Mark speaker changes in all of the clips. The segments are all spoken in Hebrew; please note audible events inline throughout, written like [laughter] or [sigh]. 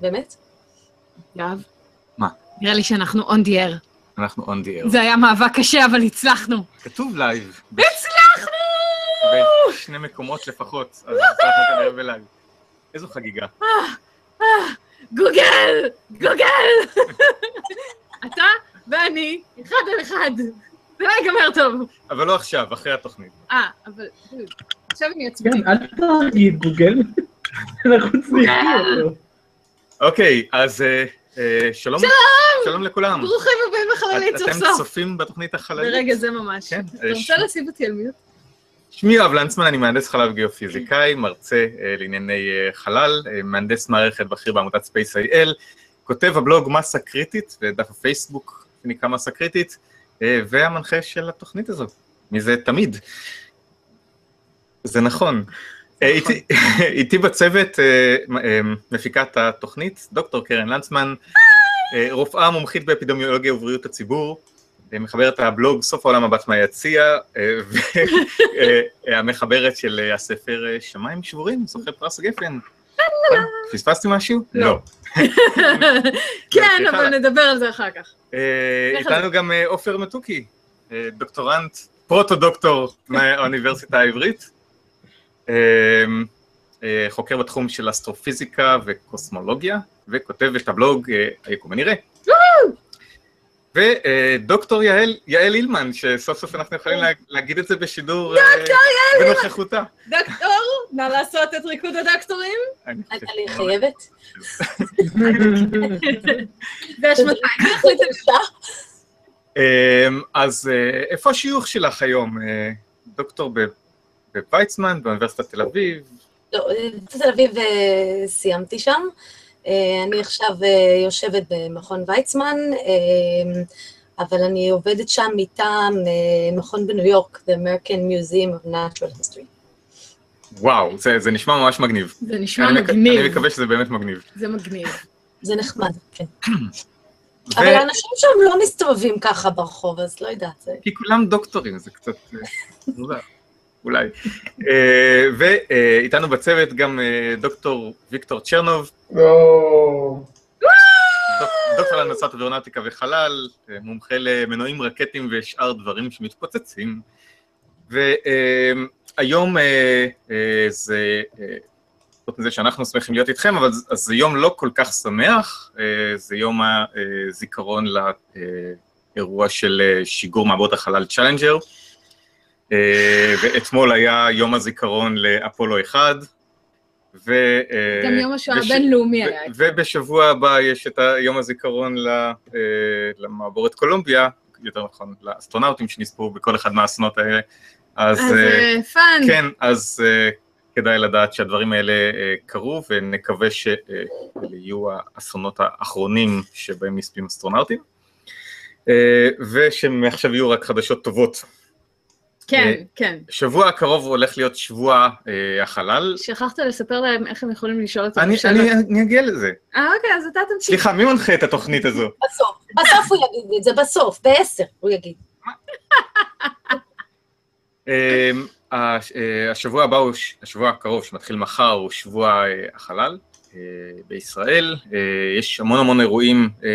Speaker 1: באמת?
Speaker 2: יואב?
Speaker 3: מה?
Speaker 2: נראה לי שאנחנו on the air.
Speaker 3: אנחנו on the air.
Speaker 2: זה היה מאבק קשה, אבל הצלחנו.
Speaker 3: כתוב live.
Speaker 2: הצלחנו!
Speaker 3: בשני מקומות לפחות, אז הצלחנו כנראה ב live. איזו חגיגה.
Speaker 2: גוגל! גוגל! אתה ואני, אחד על אחד. זה לא ייגמר טוב.
Speaker 3: אבל לא עכשיו, אחרי התוכנית.
Speaker 2: אה, אבל... עכשיו אני עצמי.
Speaker 4: כן, אל תגיד גוגל. [laughs] אנחנו צריכים אותו.
Speaker 3: אוקיי, אז אה, אה, שלום.
Speaker 2: שלום!
Speaker 3: שלום לכולם.
Speaker 2: ברוכים הבאים בחללית סוף
Speaker 3: אתם
Speaker 2: סוף.
Speaker 3: צופים בתוכנית החללית?
Speaker 2: ברגע זה ממש.
Speaker 3: כן,
Speaker 2: אתה
Speaker 3: אה,
Speaker 2: רוצה
Speaker 3: ש-
Speaker 2: לשים אותי על מיוט?
Speaker 3: שמי יואב לנצמן, אני מהנדס חלל גיאופיזיקאי, מרצה אה, לענייני אה, חלל, אה, מהנדס מערכת בכיר בעמותת Space.il, כותב הבלוג מסה קריטית, ודף הפייסבוק שנקרא מסה קריטית, אה, והמנחה של התוכנית הזו, מזה תמיד. זה נכון. אה, איתי- [laughs] איתי בצוות אה, אה, מפיקת התוכנית, דוקטור קרן לנצמן, אה, רופאה מומחית באפידמיולוגיה ובריאות הציבור, מחברת הבלוג סוף העולם הבת מהיציע, והמחברת של הספר שמיים שבורים, זוכה פרס גפן. פספסתי משהו?
Speaker 2: לא. [laughs] כן,
Speaker 3: נמשיך
Speaker 2: אבל. נדבר על זה אחר כך.
Speaker 3: איתנו גם עופר מתוקי, דוקטורנט, פרוטו-דוקטור [laughs] מהאוניברסיטה העברית, חוקר בתחום של אסטרופיזיקה וקוסמולוגיה, וכותב את הבלוג אה, היקום הנראה. ודוקטור יעל, יעל אילמן, שסוף סוף אנחנו יכולים לה- להגיד את זה בשידור אה, בנוכחותה.
Speaker 2: דוקטור, נא לעשות את ריקוד הדוקטורים.
Speaker 3: אני
Speaker 1: חייבת? [laughs]
Speaker 2: זה.
Speaker 3: אמ, אז אה, איפה השיוך שלך היום? אה, דוקטור בוויצמן, באוניברסיטת תל אביב?
Speaker 1: לא, בתל אביב אה, סיימתי שם. אה, אני עכשיו אה, יושבת במכון ויצמן, אבל אני עובדת שם מטעם מכון בניו יורק, The American Museum of Natural History.
Speaker 3: וואו, זה, זה נשמע ממש מגניב.
Speaker 2: זה נשמע
Speaker 3: אני, מק-
Speaker 2: מגניב.
Speaker 3: אני מקווה שזה באמת מגניב.
Speaker 2: זה מגניב.
Speaker 1: זה נחמד, כן. [clears throat]
Speaker 3: ו-
Speaker 1: אבל האנשים שם לא מסתובבים ככה ברחוב, אז לא יודעת. זה-
Speaker 3: כי כולם דוקטורים, זה קצת... [laughs] אולי. אה, ואיתנו בצוות גם אה, דוקטור ויקטור צ'רנוב,
Speaker 4: לא.
Speaker 3: דוק- דוקטור להנדסת אווירונטיקה וחלל, אה, מומחה למנועים רקטיים ושאר דברים שמתפוצצים. והיום זה, חוץ מזה שאנחנו שמחים להיות איתכם, אבל זה- אז זה יום לא כל כך שמח, זה יום הזיכרון לאירוע של שיגור מעבורת החלל צ'אלנג'ר, ואתמול היה יום הזיכרון לאפולו 1, ו... אה,
Speaker 2: גם יום השואה הבינלאומי היה.
Speaker 3: ובשבוע הבא יש את יום הזיכרון אה, למעבורת קולומביה, יותר נכון, לאסטרונאוטים שנספו בכל אחד מהאסונות האלה. אז
Speaker 2: אז
Speaker 3: אה,
Speaker 2: אה, פאן.
Speaker 3: כן, אז אה, כדאי לדעת שהדברים האלה אה, קרו, ונקווה שאלה יהיו האסונות האחרונים שבהם נספים אסטרונאוטים, אה, ושמעכשיו יהיו רק חדשות טובות.
Speaker 2: כן,
Speaker 3: אה,
Speaker 2: כן.
Speaker 3: שבוע הקרוב הולך להיות שבוע אה, החלל.
Speaker 2: שכחת לספר להם איך הם יכולים לשאול
Speaker 3: אני,
Speaker 2: שאלות.
Speaker 3: אני, אני אגיע לזה.
Speaker 2: אה, אוקיי, אז אתה תמשיך.
Speaker 3: סליחה, מי מנחה את התוכנית הזו? [laughs]
Speaker 1: בסוף, בסוף הוא יגיד את זה, בסוף, בעשר הוא יגיד.
Speaker 3: הש- אה, השבוע הבא הוא, השבוע הקרוב שמתחיל מחר הוא שבוע אה, החלל אה, בישראל, אה, יש המון המון אירועים אה,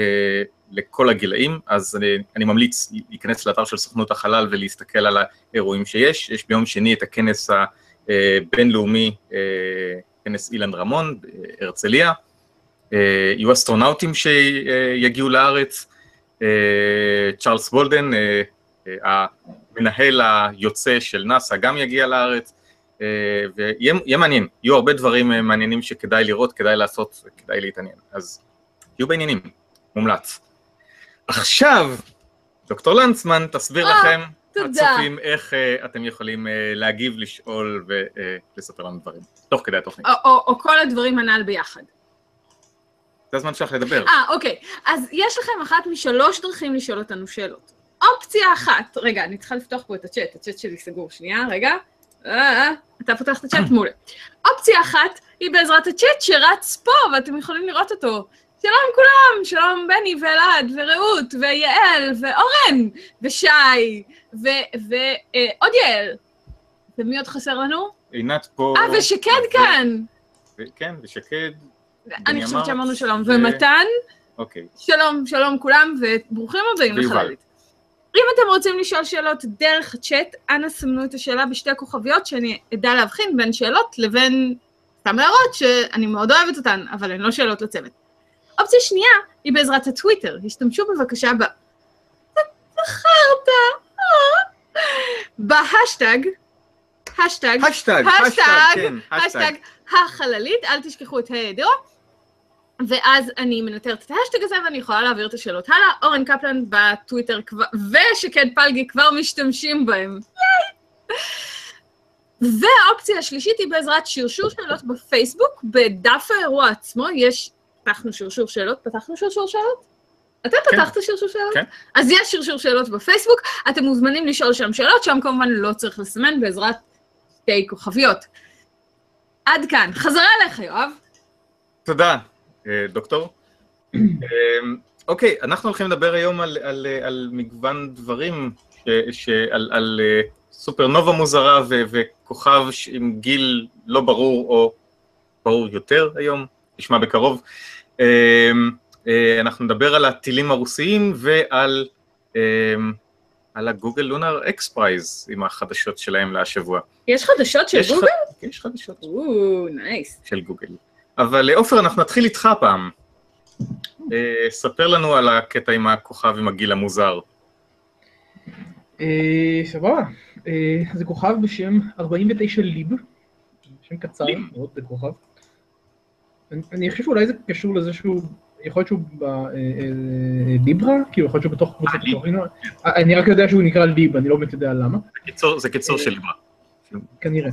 Speaker 3: לכל הגילאים, אז אני, אני ממליץ להיכנס לאתר של סוכנות החלל ולהסתכל על האירועים שיש, יש ביום שני את הכנס הבינלאומי, אה, כנס אילן רמון בהרצליה, אה, יהיו אסטרונאוטים שיגיעו לארץ, אה, צ'ארלס אה, המנהל היוצא של נאסא גם יגיע לארץ, ויהיה יהיה מעניין, יהיו הרבה דברים מעניינים שכדאי לראות, כדאי לעשות, כדאי להתעניין, אז תהיו בעניינים, מומלץ. עכשיו, דוקטור לנצמן תסביר
Speaker 2: אה,
Speaker 3: לכם. הצופים, איך אה, אתם יכולים אה, להגיב, לשאול ולספר לנו דברים, תוך כדי התוכנית.
Speaker 2: או- כל הדברים הנ"ל ביחד.
Speaker 3: זה הזמן שלך לדבר.
Speaker 2: אה, אוקיי. אז יש לכם אחת משלוש דרכים לשאול אותנו שאלות. אופציה אחת, רגע, אני צריכה לפתוח פה את הצ'אט, הצ'אט שלי סגור, שנייה, רגע. אתה פותח את הצ'אט [clears throat] מעולה. אופציה אחת היא בעזרת הצ'אט שרץ פה, ואתם יכולים לראות אותו. שלום כולם, שלום בני ואלעד ורעות ויעל ואורן ושי ועוד יעל. ומי עוד חסר לנו?
Speaker 3: עינת פה.
Speaker 2: אה, ושקד
Speaker 3: ו-
Speaker 2: כאן.
Speaker 3: ו- כן, ושקד,
Speaker 2: אני חושבת שאמרנו שלום.
Speaker 3: ו-
Speaker 2: ומתן,
Speaker 3: אוקיי.
Speaker 2: שלום, שלום כולם, וברוכים הבאים. לחללית. אם אתם רוצים לשאול שאלות דרך הצ'אט, אנא סמנו את השאלה בשתי כוכביות, שאני אדע להבחין בין שאלות לבין סתם הערות שאני מאוד אוהבת אותן, אבל הן לא שאלות לצוות. אופציה שנייה היא בעזרת הטוויטר. השתמשו בבקשה ב... זכרת? אה. בהשטג, השטג,
Speaker 3: השטג,
Speaker 2: השטג,
Speaker 3: השטג, כן,
Speaker 2: השטג החללית, אל תשכחו את הה' הידיעה. ואז אני מנטרת את ההשטג הזה ואני יכולה להעביר את השאלות הלאה. אורן קפלן בטוויטר כבר, ושקד פלגי כבר משתמשים בהם. והאופציה השלישית היא בעזרת שרשור שאלות בפייסבוק. בדף האירוע עצמו יש, פתחנו שרשור שאלות, פתחנו שרשור שאלות? אתה
Speaker 3: כן.
Speaker 2: פתחת שרשור שאלות?
Speaker 3: כן.
Speaker 2: אז יש שרשור שאלות בפייסבוק, אתם מוזמנים לשאול שם שאלות, שם כמובן לא צריך לסמן בעזרת שתי כוכביות. עד כאן. חזרה אליך, יואב.
Speaker 3: תודה, אה, דוקטור. אה, אוקיי, אנחנו הולכים לדבר היום על, על, על מגוון דברים, ש, ש, על, על אה, סופרנובה מוזרה ו, וכוכב עם גיל לא ברור או ברור יותר היום, נשמע בקרוב. אה, אה, אנחנו נדבר על הטילים הרוסיים ועל אה, על ה Google Lunar X Prize עם החדשות שלהם להשבוע.
Speaker 2: יש חדשות של
Speaker 3: יש
Speaker 2: גוגל?
Speaker 3: ח- יש חדשות.
Speaker 2: או, נייס.
Speaker 3: של גוגל. אבל אה, עופר, אנחנו נתחיל איתך הפעם. אה, ספר לנו על הקטע עם הכוכב עם הגיל המוזר.
Speaker 4: אה, סבבה. אה, זה כוכב בשם 49 ליב, שם קצר
Speaker 3: ליב.
Speaker 4: מאוד לכוכב. אני- אני חושב שאולי זה קשור לזה שהוא, יכול להיות שהוא בליברה, כאילו יכול להיות שהוא בתוך קבוצת. אה, אני רק יודע שהוא נקרא ליב, אני לא באמת יודע למה.
Speaker 3: זה קיצור-
Speaker 4: אה,
Speaker 3: של ליברה.
Speaker 4: כנראה.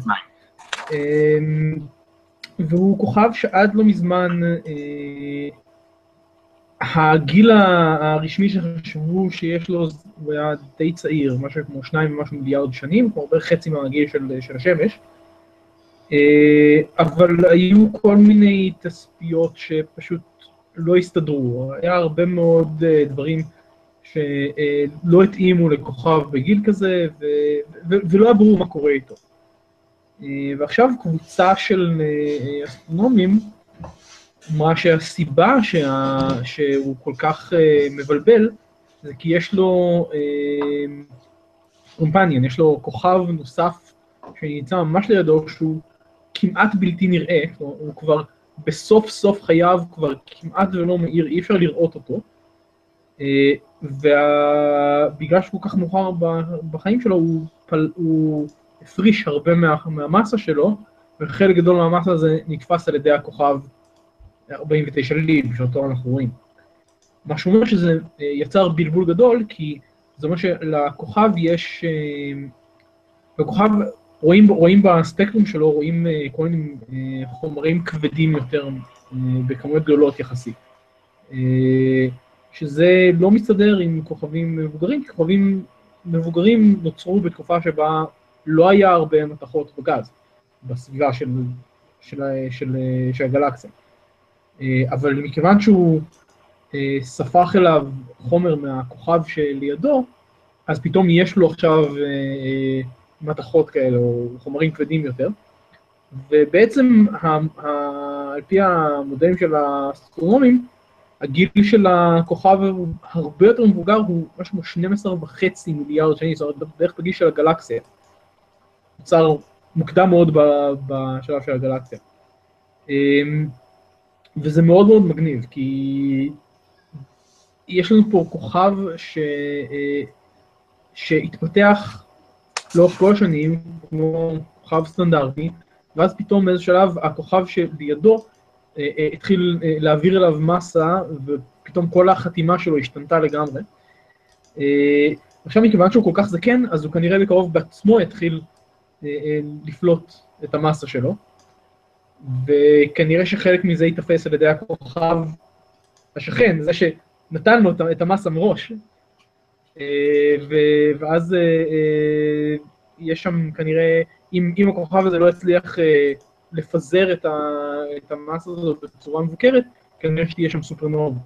Speaker 4: אמ, והוא כוכב שעד לא מזמן, אה, הגיל הרשמי שחשבו שיש לו, הוא היה די צעיר, משהו כמו שניים ומשהו מיליארד שנים, כמו בערך חצי מהגיל של, של השמש. אה, אבל היו כל מיני תצפיות שפשוט לא הסתדרו. היה הרבה מאוד אה, דברים שלא התאימו לכוכב בגיל כזה, ו- ו- ולא היה ברור מה קורה איתו. אה, ועכשיו קבוצה של אה, אסטרונומים אמרה שהסיבה שה, שהוא כל כך אה, מבלבל זה כי יש לו קומפניאן, יש לו כוכב נוסף שנמצא ממש לידו שהוא כמעט בלתי נראה, כלומר, הוא כבר בסוף סוף חייו כבר כמעט ולא מאיר, אי אפשר לראות אותו. אה, ובגלל שהוא כל כך מאוחר בחיים שלו, הוא, פל, הוא הפריש הרבה מה, מהמסה שלו, וחלק גדול מהמסה הזה נתפס על ידי הכוכב 49 ליב, שאותו אנחנו רואים. מה שאומר שזה אה, יצר בלבול גדול, כי זה אומר שלכוכב יש... אה, לכוכב רואים, רואים בספקטרום שלו, רואים אה, כל מיני אה, חומרים כבדים יותר אה, בכמויות גדולות יחסית. שזה לא מסתדר עם כוכבים מבוגרים, כי כוכבים מבוגרים נוצרו בתקופה שבה לא היה הרבה מתכות בגז בסביבה של, של, של, של הגלקסיה. אה, אבל מכיוון שהוא ספח אליו חומר מהכוכב שלידו, אז פתאום יש לו עכשיו מתכות כאלה, או חומרים כבדים יותר, ובעצם ה, ה, על פי המודלים של האסטרונומים, הגיל של הכוכב הרבה יותר מבוגר, הוא משהו כמו 12 וחצי מיליארד שנים, זאת אומרת, בערך בגיל של הגלקסיה. נוצר מוקדם מאוד בשלב של הגלקסיה. אמ, וזה מאוד מאוד מגניב, כי יש לנו פה כוכב ש... אה, שהתפתח לאורך כל השנים, כמו כוכב סטנדרטי, ואז פתאום באיזה שלב הכוכב שבידו אה, אה, התחיל אה, להעביר אליו מסה, ופתאום כל החתימה שלו השתנתה לגמרי. אה, עכשיו מכיוון שהוא כל כך זקן, אז הוא כנראה בקרוב בעצמו יתחיל אה, אה, לפלוט את המסה שלו, וכנראה שחלק מזה ייתפס על ידי הכוכב השכן, זה שנתן לו את- את המסה מראש. אה, ואז אה, אה, יש שם כנראה, אם, אם הכוכב הזה לא יצליח לפזר את, ה, את המסה הזאת בצורה מבוקרת, כנראה שתהיה שם סופרנובה.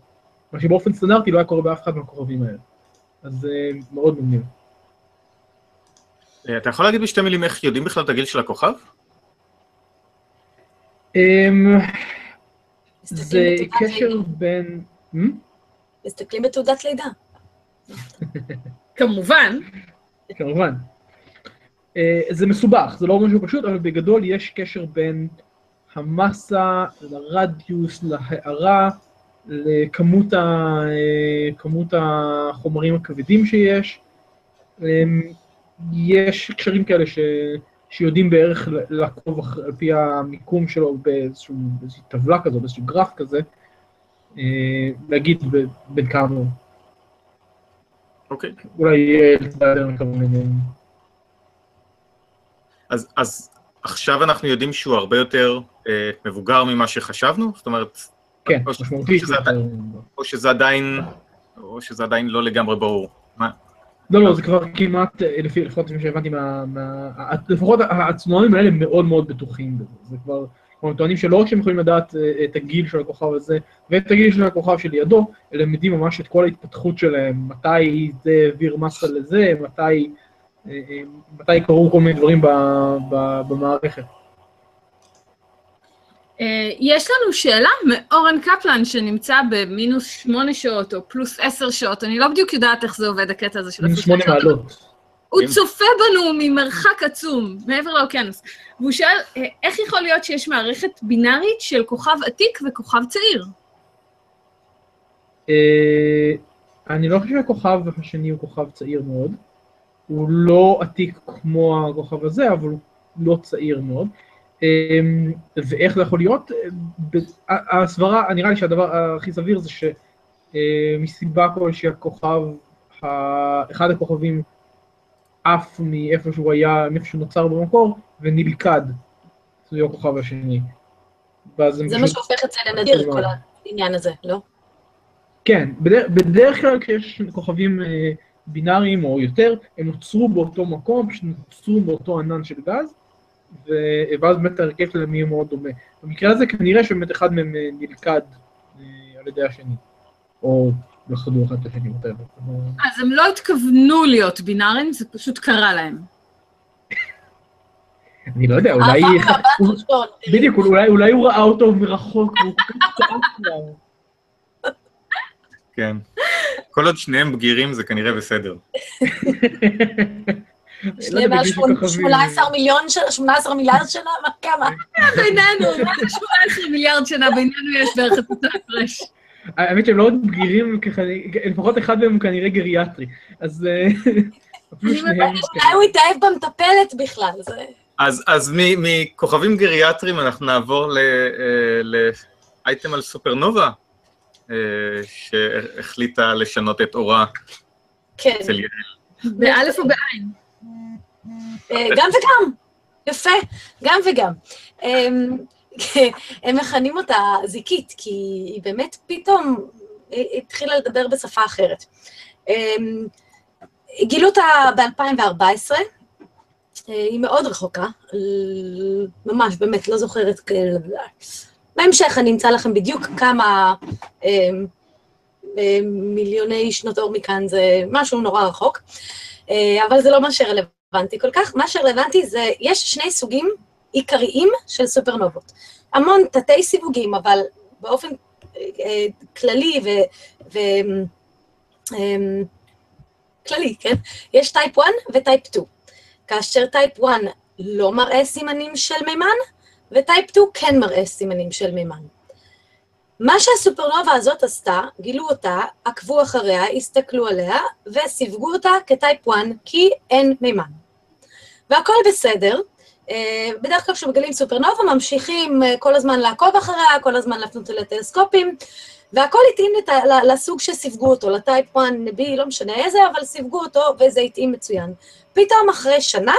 Speaker 4: מה שבאופן סטנדרטי לא היה קורה באף אחד מהכוכבים האלה. אז מאוד מגניב.
Speaker 3: אתה יכול להגיד בשתי מילים איך יודעים בכלל את הגיל של הכוכב?
Speaker 4: אמ, זה קשר. בין... Hmm?
Speaker 1: מסתכלים בתעודת לידה. [laughs]
Speaker 2: כמובן.
Speaker 4: כמובן. אה, זה מסובך, זה לא משהו פשוט, אבל בגדול יש קשר בין המסה לרדיוס, להארה, לכמות ה, אה, כמות החומרים הכבדים שיש. אה, יש קשרים כאלה ש, שיודעים בערך לעקוב על פי המיקום שלו באיזושהי טבלה כזו, באיזשהו גרף כזה, אה, להגיד בין כמה.
Speaker 3: אוקיי.
Speaker 4: אולי יותר מכוונים.
Speaker 3: אז, אז עכשיו אנחנו יודעים שהוא הרבה יותר אה, מבוגר ממה שחשבנו? זאת אומרת,
Speaker 4: כן,
Speaker 3: או
Speaker 4: משמעותית.
Speaker 3: או או שזה עדיין, או שזה עדיין לא לגמרי ברור. מה?
Speaker 4: לא, לא, זה כבר כמעט, אה, לפי, לפחות לפי שהבנתי מה... מה- לפחות האצנומים האלה מאוד מאוד בטוחים בזה. זה כבר, כלומר, הם טוענים שלא רק שהם יכולים לדעת אה, את הגיל של הכוכב הזה ואת הגיל של הכוכב שלידו, אלא הם יודעים ממש את כל ההתפתחות שלהם, מתי זה העביר מסה לזה, מתי, אה, אה, מתי קרו כל מיני דברים ב- ב- במערכת.
Speaker 2: יש לנו שאלה מאורן קפלן, שנמצא במינוס שמונה שעות או פלוס עשר שעות, אני לא בדיוק יודעת איך זה עובד, הקטע הזה של
Speaker 4: מינוס שמונה. מעלות.
Speaker 2: הוא צופה בנו ממרחק עצום, מעבר לאוקיינוס. והוא שואל, אה, איך יכול להיות שיש מערכת בינארית של כוכב עתיק וכוכב צעיר?
Speaker 4: אה, אני לא חושב שהכוכב השני הוא כוכב צעיר מאוד. הוא לא עתיק כמו הכוכב הזה, אבל הוא לא צעיר מאוד. אה, ואיך זה יכול להיות? אה, הסברה, נראה לי שהדבר הכי סביר זה שמסיבה כלשהי הכוכב, אחד הכוכבים עף מאיפה שהוא היה, מאיפה שהוא נוצר במקור, ונלכד. זה יהיה הכוכב השני.
Speaker 1: זה מה שהופך את זה לנדיר, כל העניין הזה, לא?
Speaker 4: כן, בדרך, בדרך כלל כשיש כוכבים אה, בינאריים או יותר, הם נוצרו באותו מקום, פשוט נוצרו באותו ענן של גז, ו, ואז באמת ההרכב שלהם יהיה מאוד דומה. במקרה הזה כנראה שבאמת אחד מהם אה, נלכד אה, על ידי השני, או לחדו אחד את השני, whatever.
Speaker 2: אז הם לא התכוונו להיות בינאריים, זה פשוט קרה להם.
Speaker 4: אני לא יודע, אולי... בדיוק, אולי, הוא ראה אותו מרחוק, והוא כל כך צעק כבר.
Speaker 3: כן. כל עוד שניהם בגירים זה כנראה בסדר.
Speaker 4: לא
Speaker 1: שניהם מעל
Speaker 4: בגיל של
Speaker 1: שמונה-
Speaker 4: כוכבים.
Speaker 1: 18 מיליון שנה, 18 מיליארד שנה, מה כמה? [laughs]
Speaker 2: בינינו, מה זה 18 מיליארד שנה בינינו יש בערך את אותו הפרש.
Speaker 4: האמת שהם לא עוד בגירים, לפחות אחד מהם הוא כנראה גריאטרי, אז אה, [laughs] אפילו
Speaker 2: אני
Speaker 4: שניהם...
Speaker 1: אולי הוא התאהב במטפלת בכלל, זה...
Speaker 3: אז, אז מ- מכוכבים גריאטריים אנחנו נעבור ל- אה, לאייטם על סופרנובה, אה, שהחליטה לשנות את אורה
Speaker 1: כן.
Speaker 3: אצל יעל.
Speaker 2: באלף או בעין.
Speaker 1: גם וגם. יפה, גם וגם. הם מכנים אותה זיקית, כי היא באמת פתאום התחילה לדבר בשפה אחרת. אמ, גילו אותה ב-2014, היא מאוד רחוקה, ממש, באמת, לא זוכרת, כאלה. בהמשך אני אמצא לכם בדיוק כמה אמ, אמ, מיליוני שנות אור מכאן, זה משהו נורא רחוק, אה, אבל זה לא מה שרלוונטי כל כך. מה שרלוונטי זה, יש שני סוגים עיקריים של סופרנובות. המון תתי סיווגים, אבל באופן אה, אה, כללי ו... ו אמ, כללי, כן? יש type 1 ו type 2. כאשר type 1 לא מראה סימנים של מימן, ו type 2 כן מראה סימנים של מימן. מה שהסופרנובה הזאת עשתה, גילו אותה, עקבו אחריה, הסתכלו עליה, וסיווגו אותה כ type 1, כי אין מימן. והכל בסדר. אה, בדרך כלל כשמגלים סופרנובה ממשיכים אה, כל הזמן לעקוב אחריה, כל הזמן להפנות אליה טלסקופים, והכל התאים לת... לסוג שסיווגו אותו, ל type 1, B, לא משנה איזה, אבל סיווגו אותו וזה התאים מצוין. פתאום אחרי שנה,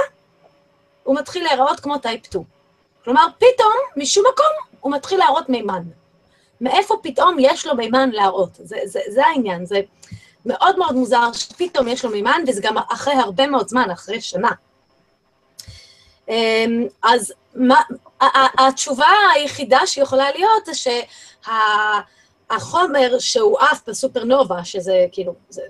Speaker 1: הוא מתחיל להיראות כמו type 2. כלומר, פתאום, משום מקום, הוא מתחיל להראות מימן. מאיפה פתאום יש לו מימן להראות? זה, זה, זה העניין, זה מאוד מאוד מוזר שפתאום יש לו מימן, וזה גם אחרי הרבה מאוד זמן, אחרי שנה. אמ, אז מה, התשובה היחידה שיכולה להיות זה שהחומר שהוא עף בסופרנובה, שזה כאילו, זה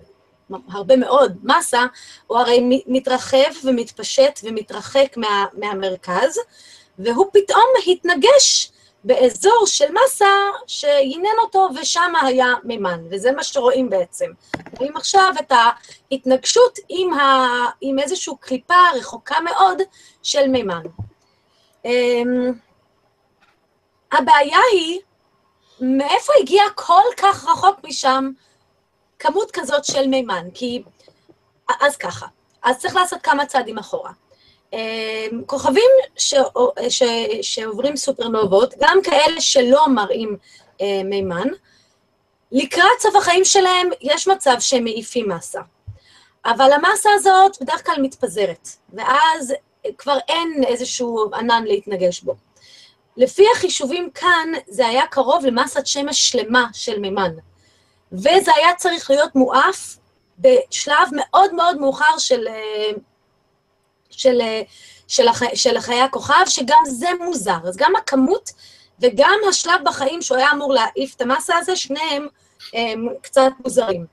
Speaker 1: הרבה מאוד מסה, הוא הרי מתרחב ומתפשט ומתרחק מה, מהמרכז, והוא פתאום התנגש באזור של מסה שעניין אותו ושם היה מימן, וזה מה שרואים בעצם. רואים עכשיו את ההתנגשות עם, ה... עם איזושהי קליפה רחוקה מאוד של מימן. אמ, הבעיה היא, מאיפה הגיע כל כך רחוק משם כמות כזאת של מימן? כי, אז ככה, אז צריך לעשות כמה צעדים אחורה. אמ, כוכבים ש, ש, שעוברים סופרנובות, גם כאלה שלא מראים אה, מימן, לקראת סוף החיים שלהם יש מצב שהם מעיפים מסה. אבל המסה הזאת בדרך כלל מתפזרת, ואז כבר אין איזשהו ענן להתנגש בו. לפי החישובים כאן, זה היה קרוב למסת שמש שלמה של מימן, וזה היה צריך להיות מואף בשלב מאוד מאוד מאוחר של, אה, של, אה, של, הח, של החיי הכוכב, שגם זה מוזר. אז גם הכמות וגם השלב בחיים שהוא היה אמור להעיף את המסה הזה, שניהם הם קצת מוזרים.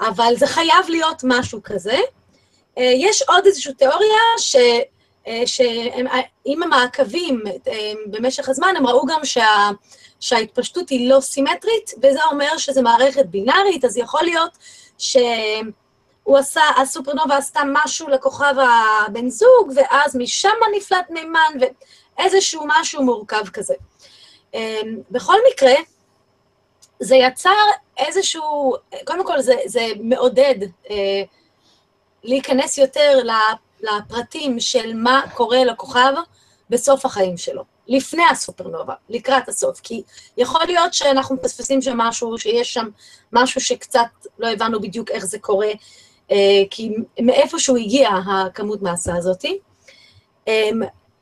Speaker 1: אבל זה חייב להיות משהו כזה. אה, יש עוד איזושהי תיאוריה ש... שעם המעקבים במשך הזמן, הם ראו גם שה, שההתפשטות היא לא סימטרית, וזה אומר שזו מערכת בינארית, אז יכול להיות שהוא עשה, הסופרנובה עשתה משהו לכוכב הבן זוג, ואז משם נפלט מימן, ואיזשהו משהו מורכב כזה. בכל מקרה, זה יצר איזשהו, קודם כל זה, זה מעודד אה, להיכנס יותר לפרטים של מה קורה לכוכב בסוף החיים שלו, לפני הסופרנובה, לקראת הסוף, כי יכול להיות שאנחנו מפספסים שם משהו, שיש שם משהו שקצת לא הבנו בדיוק איך זה קורה, אה, כי מאיפשהו הגיעה הכמות מסה הזאתי. אה,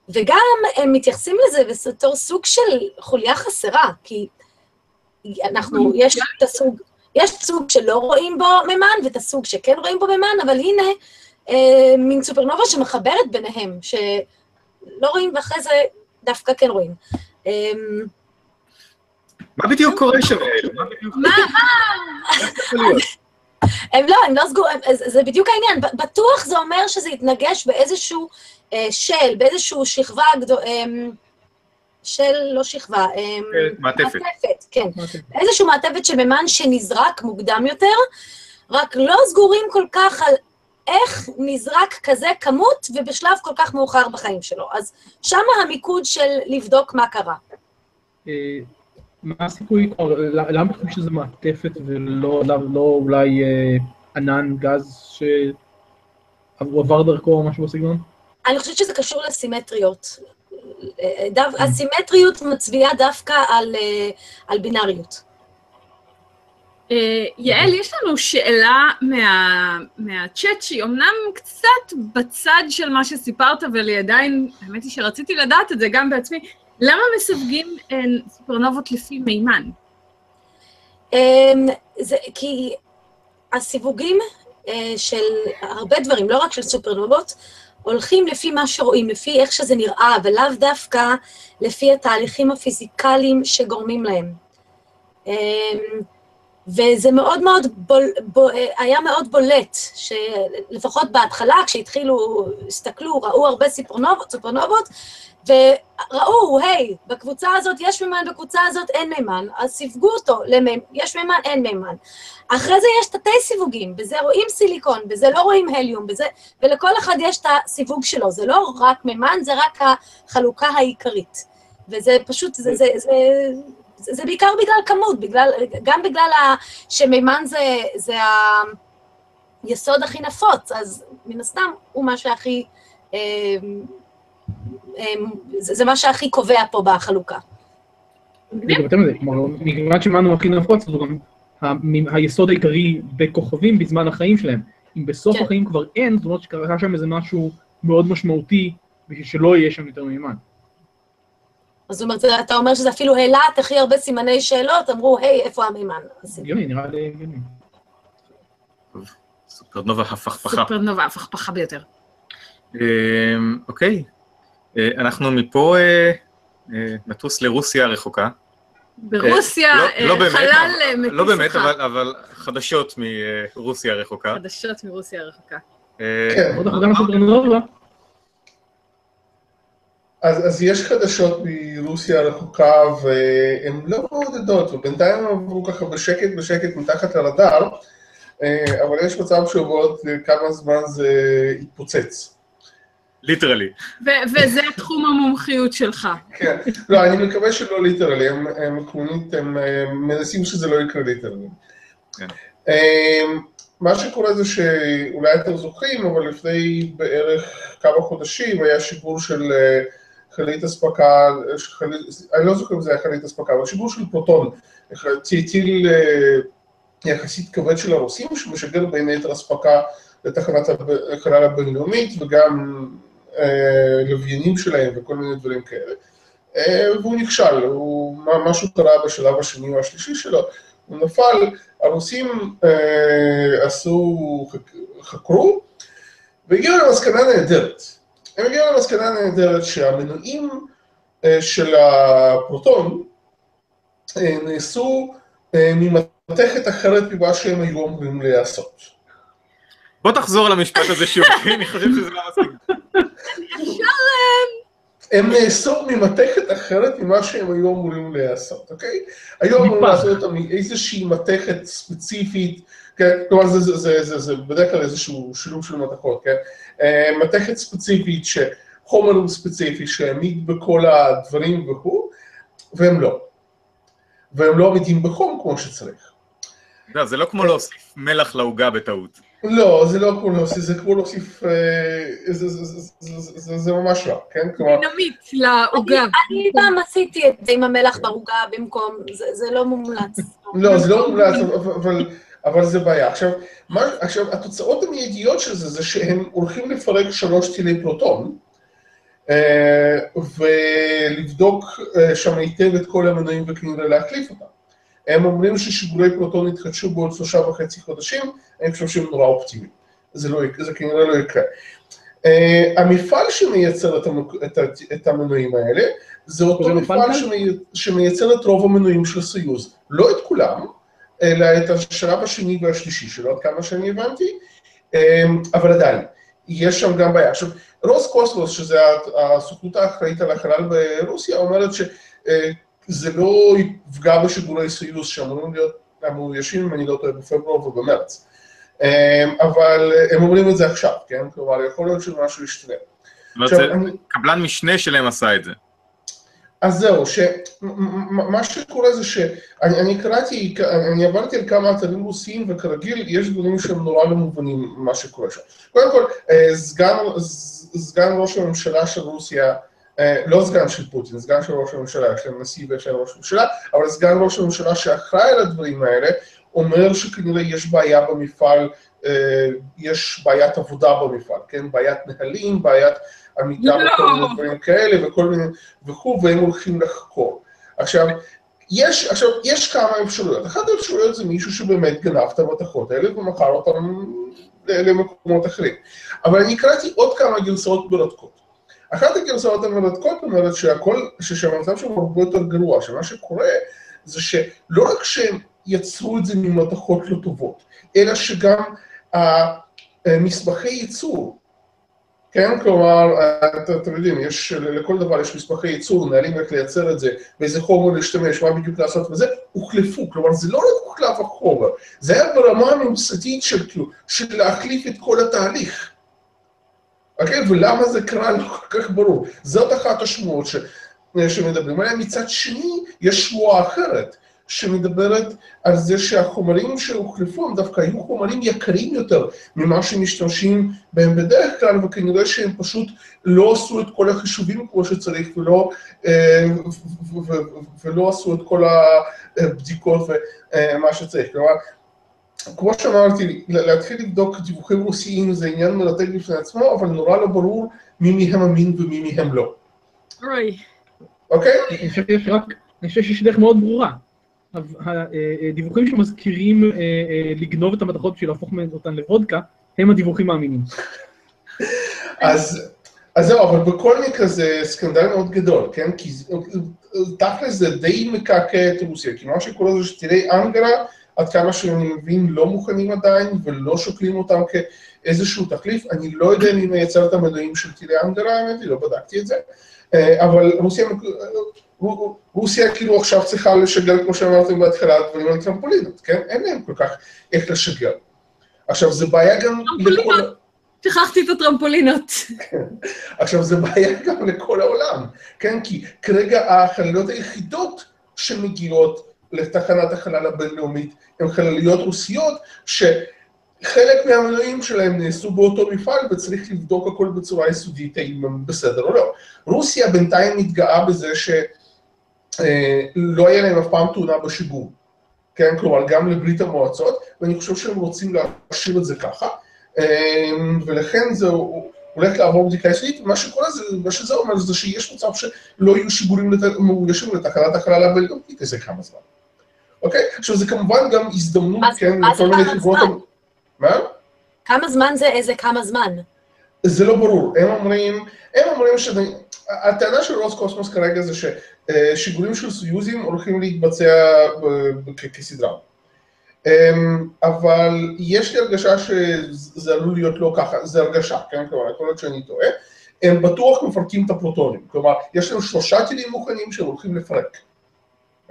Speaker 1: וגם הם מתייחסים לזה בתור סוג של חוליה חסרה, כי אנחנו, יש את הסוג, יש סוג שלא רואים בו מימן, ואת הסוג שכן רואים בו מימן, אבל הנה, אה, מין סופרנובה שמחברת ביניהם, שלא רואים ואחרי זה דווקא כן רואים. אה,
Speaker 3: מה בדיוק קורה שם, מה?
Speaker 2: מה?
Speaker 1: הם לא, הם לא סגורים, זה בדיוק העניין. בטוח זה אומר שזה יתנגש באיזשהו אה, של, באיזשהו שכבה גדול... אה, של, לא שכבה, אה,
Speaker 3: מעטפת.
Speaker 1: מעטפת, כן. איזשהו מעטפת של מימן שנזרק מוקדם יותר, רק לא סגורים כל כך על איך נזרק כזה כמות ובשלב כל כך מאוחר בחיים שלו. אז שמה המיקוד של לבדוק מה קרה.
Speaker 4: מה הסיכוי, למה חושבים שזה מעטפת ולא לא אולי ענן, גז שהוא עבר דרכו או משהו בסגנון?
Speaker 1: אני חושבת שזה קשור לסימטריות. דו, הסימטריות מצביעה דווקא על, על בינאריות.
Speaker 2: יעל, יש לנו שאלה מה, מהצ'אט שהיא אמנם קצת בצד של מה שסיפרת, אבל היא עדיין, האמת היא שרציתי לדעת את זה גם בעצמי. למה מסווגים סופרנובות לפי מימן?
Speaker 1: זה כי הסיווגים של הרבה דברים, לא רק של סופרנובות, הולכים לפי מה שרואים, לפי איך שזה נראה, ולאו דווקא לפי התהליכים הפיזיקליים שגורמים להם. וזה מאוד מאוד, בול, בול, היה מאוד בולט, שלפחות בהתחלה, כשהתחילו, הסתכלו, ראו הרבה סופרנובות, סופרנובות, וראו, היי, בקבוצה הזאת יש מימן, בקבוצה הזאת אין מימן, אז סיווגו אותו, למימן, יש מימן, אין מימן. אחרי זה יש תתי סיווגים, בזה רואים סיליקון, בזה לא רואים הליום, בזה, ולכל אחד יש את הסיווג שלו, זה לא רק מימן, זה רק החלוקה העיקרית. וזה פשוט, זה, זה, זה, זה, זה בעיקר בגלל כמות, בגלל, גם בגלל ה, שמימן זה, זה היסוד הכי נפוץ, אז מן הסתם הוא מה שהכי... אה, זה מה שהכי קובע פה בחלוקה.
Speaker 4: מכיוון שמנו הכי נפוץ, זה גם היסוד העיקרי בכוכבים בזמן החיים שלהם. אם בסוף
Speaker 1: כן.
Speaker 4: החיים כבר אין, זאת אומרת שקרה שם איזה משהו מאוד משמעותי בשביל שלא יהיה שם יותר מימן.
Speaker 1: אז זאת אומרת, אתה אומר שזה אפילו העלה את הכי הרבה סימני שאלות, אמרו, היי, איפה המימן?
Speaker 4: הגיוני, נראה לי הגיוני.
Speaker 3: סופרנובה הפכפכה.
Speaker 2: סופרנובה הפכפכה ביותר.
Speaker 3: אמ, אוקיי, אה, אנחנו מפה אה, אה, נטוס לרוסיה הרחוקה.
Speaker 2: ברוסיה,
Speaker 3: לא-
Speaker 2: אה,
Speaker 3: לא באמת,
Speaker 2: חלל
Speaker 3: אבל-
Speaker 2: אה, מטיס
Speaker 3: לא באמת,
Speaker 2: אחד.
Speaker 3: אבל- חדשות מרוסיה הרחוקה.
Speaker 2: חדשות מרוסיה הרחוקה.
Speaker 3: אה,
Speaker 5: כן.
Speaker 4: עוד אחת גם סופרנובה,
Speaker 5: אז, אז יש חדשות מרוסיה הרחוקה והן לא מעודדות, ובינתיים הם עברו ככה בשקט בשקט מתחת לרדאר, אה, אבל יש מצב שבעוד כמה זמן זה יתפוצץ.
Speaker 3: ליטרלי.
Speaker 2: ו- וזה תחום המומחיות שלך.
Speaker 5: כן, לא, אני מקווה שלא literally, הם, הם עקרונית, הם אה, מנסים שזה לא יקרה literally.
Speaker 3: כן.
Speaker 5: אה, מה שקורה זה שאולי אתם זוכרים, אבל לפני בערך כמה חודשים היה שיגור של אה, חללית אספקה, חללית, אני לא זוכר אם זה היה חללית אספקה, אבל שיגור של פרוטון, טיל יחסית כבד של הרוסים, שמשגר בין היתר אספקה לתחנת החלל הבינלאומית וגם אה, לוויינים שלהם וכל מיני דברים כאלה. אה, והוא נכשל, הוא, משהו קרה בשלב השני או השלישי שלו, הוא נפל, הרוסים אה, עשו, חקרו, והגיעו למסקנה נהדרת. הם הגיעו למסקנה נהדרת שהמנועים אה, של הפרוטון אה, נעשו אה, ממתכת אחרת ממה שהם היו אמורים לעשות.
Speaker 3: בוא תחזור על המשפט הזה שוב, אני חושב שזה לא מספיק.
Speaker 5: הם נאסור ממתכת אחרת ממה שהם היו אמורים לעשות, אוקיי? היו אמורים. לעשות אותם מאיזושהי מתכת ספציפית, כן? כלומר זה בדרך כלל איזשהו שילוב של מתכות, כן? אה, מתכת ספציפית, שחומר הוא ספציפי, שהעמיד בכל הדברים וכו', והם לא. והם לא עמידים בחום כמו שצריך.
Speaker 3: לא, זה לא כמו להוסיף מלח לעוגה בטעות.
Speaker 5: לא, זה לא כמו להוסיף, זה כמו להוסיף, אה, זה, זה, זה, זה, זה, זה, זה ממש לא, כן? כלומר,
Speaker 2: דינמיט לעוגה.
Speaker 1: אני פעם עשיתי את זה עם המלח בעוגה במקום, זה זה לא מומלץ.
Speaker 5: לא, זה לא מומלץ, אבל, אבל זה בעיה. עכשיו, מה, עכשיו, התוצאות המיידיות של זה, זה שהם הולכים לפרק שלוש טילי פרוטון, אה, ולבדוק אה, שם היטב את כל המנועים וכנראה להחליף אותם. הם אומרים ששיגורי פרוטון יתחדשו בעוד שלושה וחצי חודשים, אני חושב שהם נורא אופטימיים. זה, לא, זה כנראה לא יקרה. Uh, המפעל שמייצר את, המק... את, ה- את המנועים האלה, זה אותו מפעל? שמי... שמייצר את רוב המנועים של סיוז. לא את כולם, אלא את השלב השני והשלישי שלו, עד כמה שאני הבנתי, um, אבל עדיין, יש שם גם בעיה. עכשיו, רוס קוסמוס, שזה הסוכנות האחראית על החלל ברוסיה, אומרת שזה לא יפגע בשיגורי סיוס שאמורים להיות מאוישים, אם אני לא טועה, בפברואר ובמרץ. אמ, אבל הם אומרים את זה עכשיו, כן? כלומר, יכול להיות שמשהו ישתנה.
Speaker 3: זאת אומרת, קבלן משנה שלהם עשה את זה.
Speaker 5: אז זהו, שמה שקורה זה שאני אני קראתי, אני עברתי על כמה אתרים רוסיים, וכרגיל יש דברים שהם נורא לא מובנים ממה שקורה שם. קודם כל, אה, סגן, סגן ראש הממשלה של רוסיה, אה, לא סגן של פוטין, סגן של ראש הממשלה, יש להם נשיא ויש להם ראש הממשלה, אבל סגן ראש הממשלה שאחראי על הדברים האלה, אומר שכנראה יש בעיה במפעל, אה, יש בעיית עבודה במפעל, כן? בעיית נהלים, בעיית עמידה
Speaker 2: לא.
Speaker 5: בכל מיני דברים כאלה וכל מיני וכו', והם הולכים לחקור. עכשיו, יש, עכשיו, יש כמה אפשרויות. אחת האפשרויות זה מישהו שבאמת גנב את המתכות האלה ומכר אותן למקומות אחרים. אבל אני קראתי עוד כמה גרסאות מרתקות. אחת הגרסאות המרתקות אומרת שהכל, שהמצב שם הרבה יותר גרוע, שמה שקורה זה שלא רק שהם יצרו את זה ממתכות לא טובות, אלא שגם המסמכי ייצור, כן, כלומר, אתם יודעים, יש, לכל דבר יש מסמכי ייצור, נהלים איך לייצר את זה, באיזה חומר להשתמש, מה בדיוק לעשות וזה, הוחלפו, כלומר זה לא רק הוחלף החומר, זה היה ברמה הממסדית של כאילו, של להחליף את כל התהליך. אוקיי? ולמה זה קרה לא כל כך ברור. זאת אחת השמועות ש... שמדברים עליה. מצד שני, יש שמועה אחרת, שמדברת על זה שהחומרים שהוחלפו הם דווקא היו חומרים יקרים יותר ממה שמשתמשים בהם בדרך כלל, וכנראה שהם פשוט לא עשו את כל החישובים כמו שצריך, ולא, אה, ולא עשו את כל הבדיקות ומה שצריך. כלומר, כמו שאמרתי, להתחיל לבדוק דיווחים רוסיים זה עניין מרתק בפני עצמו, אבל נורא לא ברור מי מהם אמין ומי מהם לא.
Speaker 2: אוי.
Speaker 5: אוקיי?
Speaker 4: אני חושב שיש דרך מאוד ברורה. הדיווחים שמזכירים אה, אה, לגנוב את המתכות בשביל להפוך אותן לוודקה, הם הדיווחים האמינים. [laughs]
Speaker 5: אז, זהו, אבל בכל מקרה זה סקנדל מאוד גדול, כן? כי תכל'ס זה די מקעקע את רוסיה, כי מה שקורה זה שטילי אנגרה עד כמה שאני מבין, לא מוכנים עדיין ולא שוקלים אותם כאיזשהו תחליף. אני לא יודע מי מייצר את המנועים של טילי אנגרה, האמת היא, לא בדקתי את זה. אה, אבל רוסיה, רוסיה כאילו עכשיו צריכה לשגר, כמו שאמרתם בהתחלה, דברים על טרמפולינות, כן? אין להם כל כך איך לשגר. עכשיו, זה בעיה גם לכל...
Speaker 2: שכחתי את הטרמפולינות.
Speaker 5: עכשיו, זה בעיה גם לכל העולם, כן? כי כרגע החלליות היחידות שמגיעות לתחנת החלל הבינלאומית הן חלליות רוסיות, שחלק מהמנועים שלהם נעשו באותו מפעל וצריך לבדוק הכל בצורה יסודית האם הם בסדר או לא. רוסיה בינתיים מתגאה בזה שלא אה, היה להם אף פעם תאונה בשיגור. כן, כלומר, גם לברית המועצות, ואני חושב שהם רוצים להשאיר את זה ככה, אמ, ולכן זה הולך לעבור בדיקה יסודית, מה שקורה זה, מה שזה אומר זה שיש מצב שלא יהיו שיגורים מאוישים לתחנת החלל הבינלאומית איזה כמה זמן. אוקיי? עכשיו זה כמובן גם הזדמנות, כן,
Speaker 1: לכל מיני חברות...
Speaker 5: מה?
Speaker 1: כמה זמן זה איזה כמה זמן?
Speaker 5: זה לא ברור, הם אומרים, הם אומרים ש... הטענה של רוס קוסמוס כרגע זה ששיגורים של סויוזים הולכים להתבצע כסדרה. אמ, אבל יש לי הרגשה שזה עלול להיות לא ככה, זה הרגשה, כן? כלומר, יכול להיות שאני טועה. הם בטוח מפרקים את הפרוטונים, כלומר, יש לנו שלושה טילים מוכנים שהם הולכים לפרק.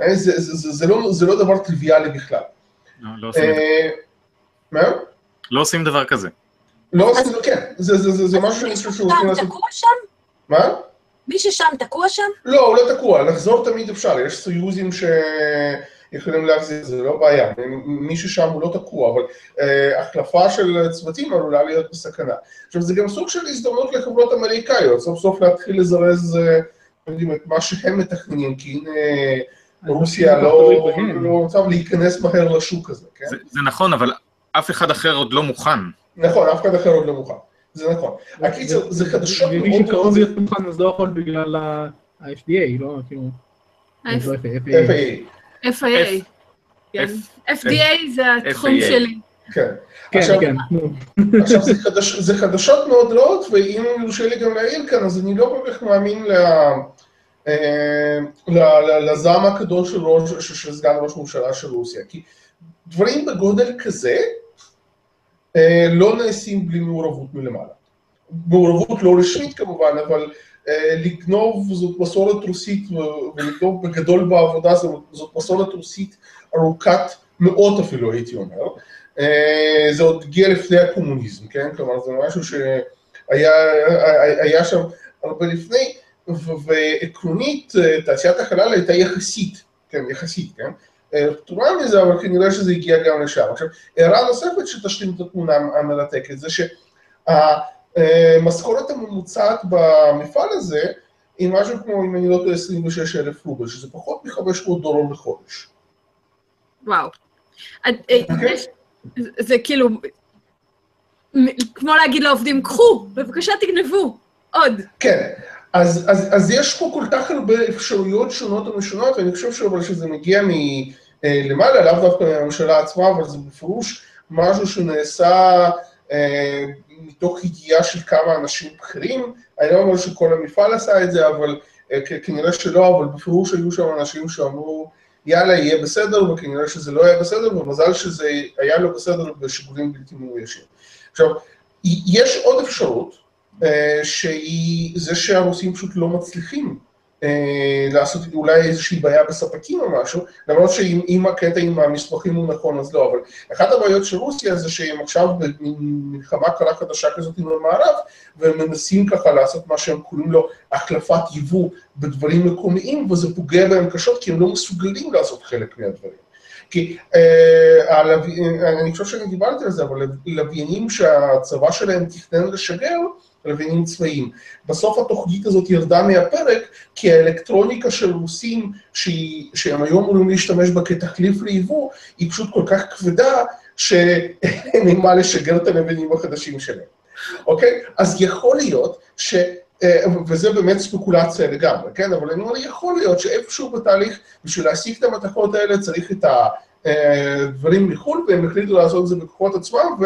Speaker 5: אה, זה, זה, זה, זה, לא, זה לא דבר טריוויאלי בכלל.
Speaker 3: לא, לא עושים את זה.
Speaker 5: אה, מה?
Speaker 3: לא עושים דבר כזה.
Speaker 5: לא עושים, כן, זה, זה, זה, זה משהו שאני חושב שהוא
Speaker 1: רוצים לעשות. תקוע שם?
Speaker 5: מה?
Speaker 1: מי ששם תקוע שם?
Speaker 5: לא, הוא לא תקוע, לחזור תמיד אפשר, יש סויוזים ש... יכולים להחזיר, זה לא בעיה, מי ששם הוא לא תקוע, אבל אה, החלפה של צוותים עלולה להיות בסכנה. עכשיו זה גם סוג של הזדמנות לחברות אמריקאיות, סוף סוף להתחיל לזרז אה, את מה שהם מתכננים, כי הנה רוסיה לא רוצה לא להיכנס מהר לשוק הזה, כן?
Speaker 3: זה, זה נכון, אבל אף אחד אחר עוד לא מוכן.
Speaker 5: נכון, אף אחד אחר עוד לא מוכן, זה נכון. הקיצר, זה חדשות מאוד...
Speaker 4: ומי שקרוב להיות מוכן אז לא יכול בגלל ה-FDA, לא? כאילו...
Speaker 5: FAA.
Speaker 2: FIA. כן. FDA זה התחום שלי.
Speaker 5: כן.
Speaker 4: כן,
Speaker 5: עכשיו,
Speaker 4: כן.
Speaker 5: עכשיו זה, חדש, זה חדשות מאוד רעות, ואם יורשה לי גם להעיר כאן, אז אני לא כל כך מאמין ל, אה, ל, ל, לזעם הקדוש של, ראש, של סגן ראש ממשלה של רוסיה, כי דברים בגודל כזה לא נעשים בלי מעורבות מלמעלה. מעורבות לא רשמית כמובן, אבל אה, לגנוב זאת מסורת רוסית, ולגנוב בגדול בעבודה זאת מסורת רוסית ארוכת מאות אפילו הייתי אומר. אה, זה עוד הגיע לפני הקומוניזם, כן? כלומר זה משהו שהיה שם הרבה לפני, ועקרונית אה, תעשיית החלל הייתה יחסית, כן, יחסית, כן? פתורה מזה, אבל כנראה שזה הגיע גם לשם. עכשיו, הערה נוספת שתשלים את התמונה המרתקת, זה שה... המשכורת הממוצעת במפעל הזה היא משהו כמו, אם אני לא טועה, 26 אלף רובל, שזה פחות מ-500 דולר לחודש.
Speaker 2: וואו. אה, אוקיי. זה כאילו, כמו להגיד לעובדים, קחו, בבקשה תגנבו, עוד.
Speaker 5: כן, אז, אז, אז יש פה כל כך הרבה אפשרויות שונות ומשונות, ואני חושב אבל שזה מגיע מלמעלה, אה, לאו דווקא מהממשלה עצמה, אבל זה בפירוש משהו שנעשה אה, מתוך ידיעה של כמה אנשים בכירים, אני לא אומר שכל המפעל עשה את זה, אבל אה, כנראה שלא, אבל בפירוש היו שם אנשים שאמרו, יאללה, יהיה בסדר, וכנראה שזה לא היה בסדר, ומזל שזה היה לא בסדר בשיגורים בלתי מאוישים. עכשיו, יש עוד אפשרות, שהיא זה שהרוסים פשוט לא מצליחים אה, לעשות אולי איזושהי בעיה בספקים או משהו, למרות שאם הקטע עם המסמכים הוא נכון אז לא, אבל אחת הבעיות של רוסיה זה שהם עכשיו במלחמה קרה חדשה כזאת עם המערב, והם מנסים ככה לעשות מה שהם קוראים לו החלפת יבוא בדברים מקומיים, וזה פוגע בהם קשות כי הם לא מסוגלים לעשות חלק מהדברים. כי אה, הלו... אני חושב שאני דיברתי על זה, אבל לוויינים שהצבא שלהם תכנן לשגר, לוויינים צבאיים. בסוף התוכנית הזאת ירדה מהפרק, כי האלקטרוניקה של רוסים, שהם היום אמורים להשתמש בה כתחליף ליבוא, היא פשוט כל כך כבדה, שאין לי מה לשגר את הלוויינים החדשים שלהם. אוקיי? אז יכול להיות ש... אה, וזה באמת ספקולציה לגמרי, כן? אבל אני אומר, יכול להיות שאיפשהו בתהליך, בשביל להשיג את המתכות האלה צריך את הדברים אה, מחו"ל, והם החליטו לעשות את זה בכוחות עצמם, ו...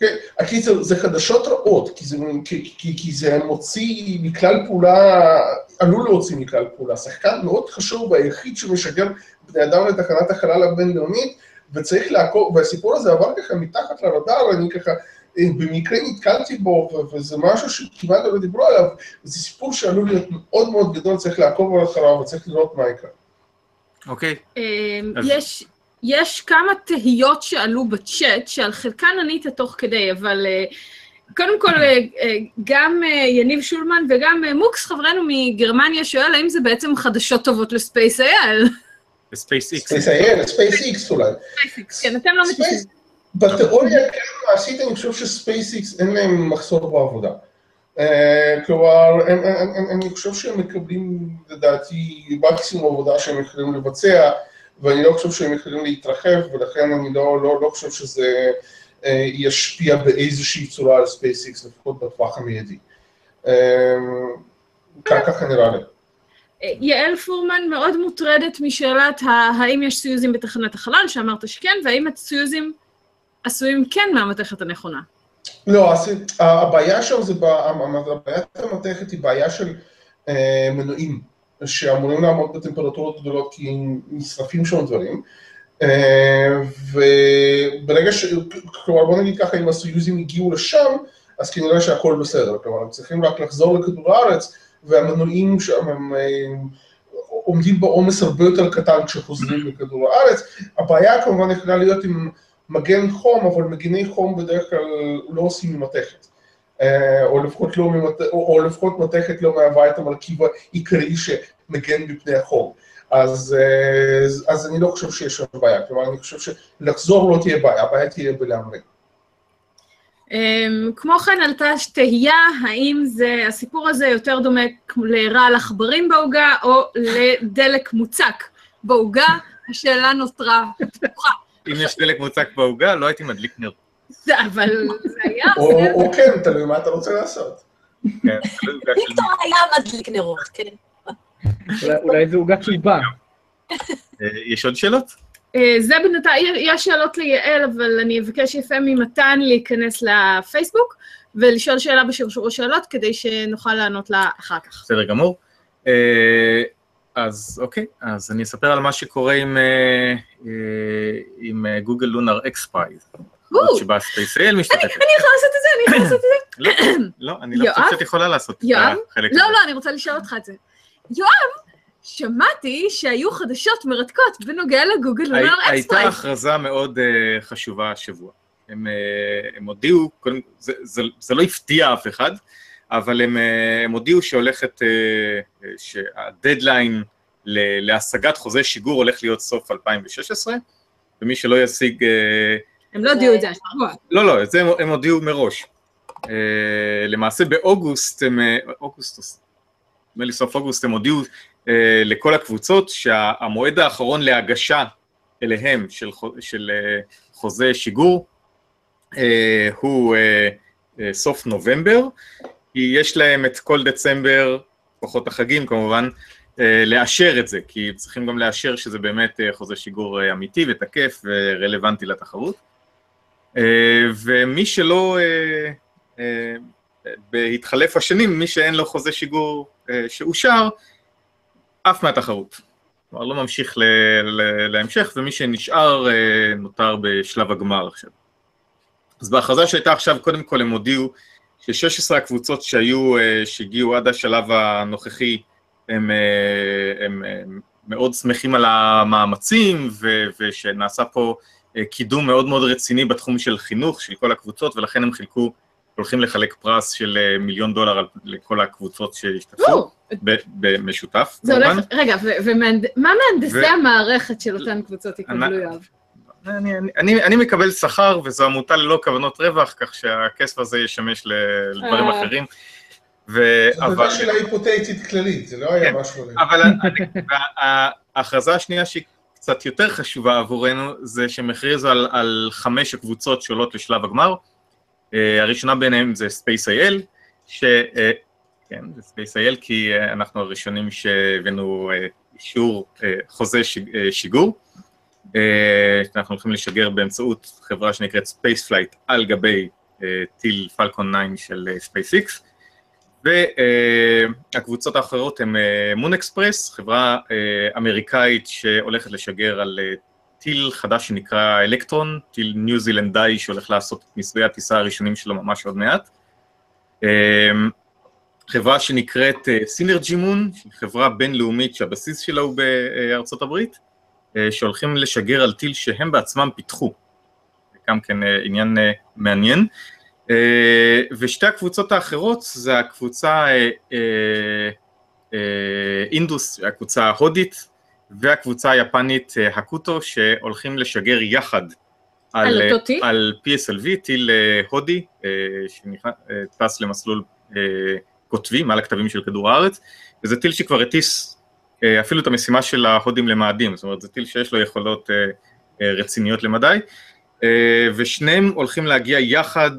Speaker 5: כן, הקיצר, זה חדשות רעות, כי זה, כי, כי, כי זה מוציא מכלל פעולה, עלול להוציא מכלל פעולה. שחקן מאוד חשוב והיחיד שמשגר בני אדם לתחנת החלל הבינלאומית, וצריך לעקוב, והסיפור הזה עבר ככה מתחת לרדאר, אני ככה אה, במקרה נתקלתי בו, וזה משהו שכמעט לא דיברו עליו, זה סיפור שעלול להיות מאוד מאוד גדול, צריך לעקוב אחריו וצריך לראות מה יקרה.
Speaker 3: אוקיי. אז-
Speaker 2: יש, יש כמה תהיות שעלו בצ'אט, שעל חלקן ענית תוך כדי, אבל אה, קודם כל, אה, אה, גם יניב שולמן וגם מוקס, חברנו מגרמניה, שואל האם זה בעצם חדשות טובות ל
Speaker 3: SpaceIL. ב
Speaker 5: SpaceX. Space SpaceX אולי.
Speaker 2: כן, אתם לא
Speaker 5: Space-
Speaker 2: מתייחסים.
Speaker 5: בתיאוריה כן, מעשית אני חושב ש SpaceX אין להם מחסור בעבודה. כלומר, אני חושב שהם מקבלים לדעתי מקסימום עבודה שהם יכולים לבצע, ואני לא חושב שהם יכולים להתרחב, ולכן אני לא, לא, לא חושב שזה אה, ישפיע באיזושהי צורה על SpaceX, לפחות בטווח המיידי. אה, ככה נראה לי.
Speaker 2: אה, יעל פורמן מאוד מוטרדת משאלת האם יש סיוזים בתחנת החלל, שאמרת שכן, והאם הסיוזים עשויים כן מהמתכת הנכונה.
Speaker 5: לא, אז הבעיה שם זה, הבעיית המתכת היא בעיה של אה, מנועים, שאמורים לעמוד בטמפרטורות גדולות כי נשרפים שם דברים, אה, וברגע ש... כלומר בוא נגיד ככה, אם הסויוזים הגיעו לשם, אז כנראה שהכל בסדר, כלומר הם צריכים רק לחזור לכדור הארץ, והמנועים שם הם אה, עומדים בעומס הרבה יותר קטן כשחוזרים לכדור הארץ, הבעיה כמובן יכולה להיות עם מגן חום, אבל מגיני חום בדרך כלל לא עושים ממתכת. אה, או לפחות, לא ממת... או, או לפחות מתכת לא מהווה את המרכיב העיקרי שמגן מפני החום. אז, אה, אז אני לא חושב שיש שם בעיה, כלומר אני חושב שלחזור לא תהיה בעיה, הבעיה תהיה בלהמריא.
Speaker 2: אמ, כמו כן עלתה תהייה, האם זה, הסיפור הזה יותר דומה לרעל עכברים בעוגה, או לדלק מוצק בעוגה, השאלה נותרה פתוחה.
Speaker 3: אם יש דלק מוצק בעוגה, לא הייתי מדליק נר.
Speaker 2: זה- אבל זה היה,
Speaker 5: או, כן, תלוי מה אתה רוצה לעשות.
Speaker 3: כן,
Speaker 1: ויקטור היה מדליק נרות, כן.
Speaker 4: אולי- זה עוגת ליבה.
Speaker 3: אה, יש עוד שאלות?
Speaker 2: אה, זה בינתיים, יש שאלות ליעל, אבל אני אבקש יפה ממתן להיכנס לפייסבוק ולשאול שאלה בשרשור השאלות, כדי שנוכל לענות לה אחר כך.
Speaker 3: בסדר גמור. אה, אז אוקיי, אז אני אספר על מה שקורה עם, אה, אה, אה, Google Lunar
Speaker 2: X
Speaker 3: שבה SpaceIL משתתפת.
Speaker 2: אני יכולה לעשות את זה, אני יכולה לעשות את זה.
Speaker 3: לא, לא, אני לא? חושבת שאת יכולה לעשות את? החלק
Speaker 2: לא,
Speaker 3: הזה.
Speaker 2: לא, אני רוצה לשאול אותך את זה. יואב, שמעתי שהיו חדשות מרתקות בנוגע ל
Speaker 3: Google
Speaker 2: Lunar
Speaker 3: הייתה
Speaker 2: XPrize.
Speaker 3: הכרזה מאוד אה, חשובה השבוע. הם, אה, הם הודיעו, זה, זה, זה לא הפתיע אף אחד, אבל הם, אה, הם הודיעו שהולכת, שהדדליין להשגת חוזה שיגור הולך להיות סוף 2016, ומי שלא ישיג,
Speaker 2: הם לא הודיעו את זה השבוע.
Speaker 3: לא, לא, את זה הם, הודיעו מראש. אה, למעשה באוגוסט, הם, אה, אוגוסט, נדמה לי סוף אוגוסט, הם הודיעו uh, לכל הקבוצות שהמועד האחרון להגשה אליהם של, של uh, חוזה שיגור הוא סוף נובמבר, כי יש להם את כל דצמבר, פחות החגים כמובן, לאשר את זה, כי צריכים גם לאשר שזה באמת חוזה שיגור אמיתי ותקף ורלוונטי לתחרות. אה, ומי שלא, אה, אה, בהתחלף השנים, מי שאין לו חוזה שיגור שאושר, עף מהתחרות. כלומר, לא ממשיך להמשך, ומי שנשאר נותר בשלב הגמר עכשיו. אז בהכרזה שהייתה עכשיו, קודם כל הם הודיעו ש-16 הקבוצות שהיו, שהגיעו עד השלב הנוכחי, הם, הם, הם מאוד שמחים על המאמצים, ו- ושנעשה פה קידום מאוד מאוד רציני בתחום של חינוך של כל הקבוצות, ולכן הם חילקו, הולכים לחלק פרס של אה, מיליון דולר לכל הקבוצות שהשתתפו, במשותף,
Speaker 2: זה
Speaker 3: כמובן.
Speaker 2: הולך, רגע, ו- ומהנד- מה מהנדסי המערכת של אותן קבוצות יקבלו, יואב?
Speaker 3: אני, אני, אני, אני מקבל שכר, וזו עמותה ללא כוונות רווח, כך שהכסף הזה ישמש לדברים
Speaker 2: אה.
Speaker 3: אחרים. ו...
Speaker 5: זו
Speaker 3: אבל,
Speaker 5: שאלה היפותטית כללית, זה לא היה
Speaker 3: כן.
Speaker 5: משהו...
Speaker 3: אבל [laughs] ההכרזה השנייה שהיא קצת יותר חשובה עבורנו, זה שהם הכריזו על, על חמש הקבוצות שעולות לשלב הגמר. Uh, הראשונה ביניהם זה Space.il, ש... Uh, כן, זה Space.il, כי uh, אנחנו הראשונים שהבאנו uh, אישור uh, חוזה ש... uh, שיגור. Uh, אנחנו הולכים לשגר באמצעות חברה שנקראת Spaceflight על גבי טיל פלקון 9 של SpaceX. והקבוצות האחרות הן מון אקספרס, חברה אמריקאית שהולכת לשגר על טיל חדש שנקרא אלקטרון, טיל ניו זילנדאי שהולך לעשות את ניסויי הטיסה הראשונים שלו ממש עוד מעט. חברה שנקראת סינרג'י מון, חברה בינלאומית שהבסיס שלה הוא בארצות הברית, שהולכים לשגר על טיל שהם בעצמם פיתחו, גם כן עניין מעניין. ושתי הקבוצות האחרות זה הקבוצה אינדוס, הקבוצה ההודית, והקבוצה היפנית הקוטו, שהולכים לשגר יחד
Speaker 2: על?
Speaker 3: על PSLV, טיל הודי, שטס למסלול קוטבי, מעל הכתבים של כדור הארץ, וזה טיל שכבר הטיס אפילו את המשימה של ההודים למאדים, זאת אומרת זה טיל שיש לו יכולות רציניות למדי, ושניהם הולכים להגיע יחד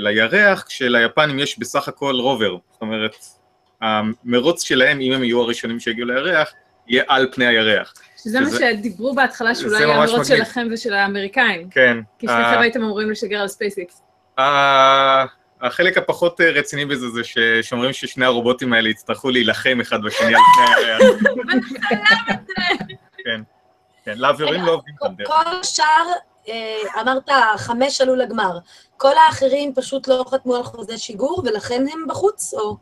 Speaker 3: לירח, כשליפנים יש בסך הכל rover, זאת אומרת המרוץ שלהם, אם הם יהיו הראשונים שיגיעו לירח, יהיה על פני הירח.
Speaker 2: שזה מה שדיברו בהתחלה, שאולי יהיה המרוץ שלכם ושל האמריקאים.
Speaker 3: כן.
Speaker 2: כי שניכם הייתם אמורים לשגר על SpaceX.
Speaker 3: החלק הפחות רציני בזה זה שאומרים ששני הרובוטים האלה יצטרכו להילחם אחד בשני על פני הירח. [laughs] כן, כן, לאווירים לא עובדים כאן דרך.
Speaker 1: כל השאר, אמרת, חמש עלו לגמר. כל האחרים פשוט לא חתמו על חוזה שיגור, ולכן הם בחוץ, או?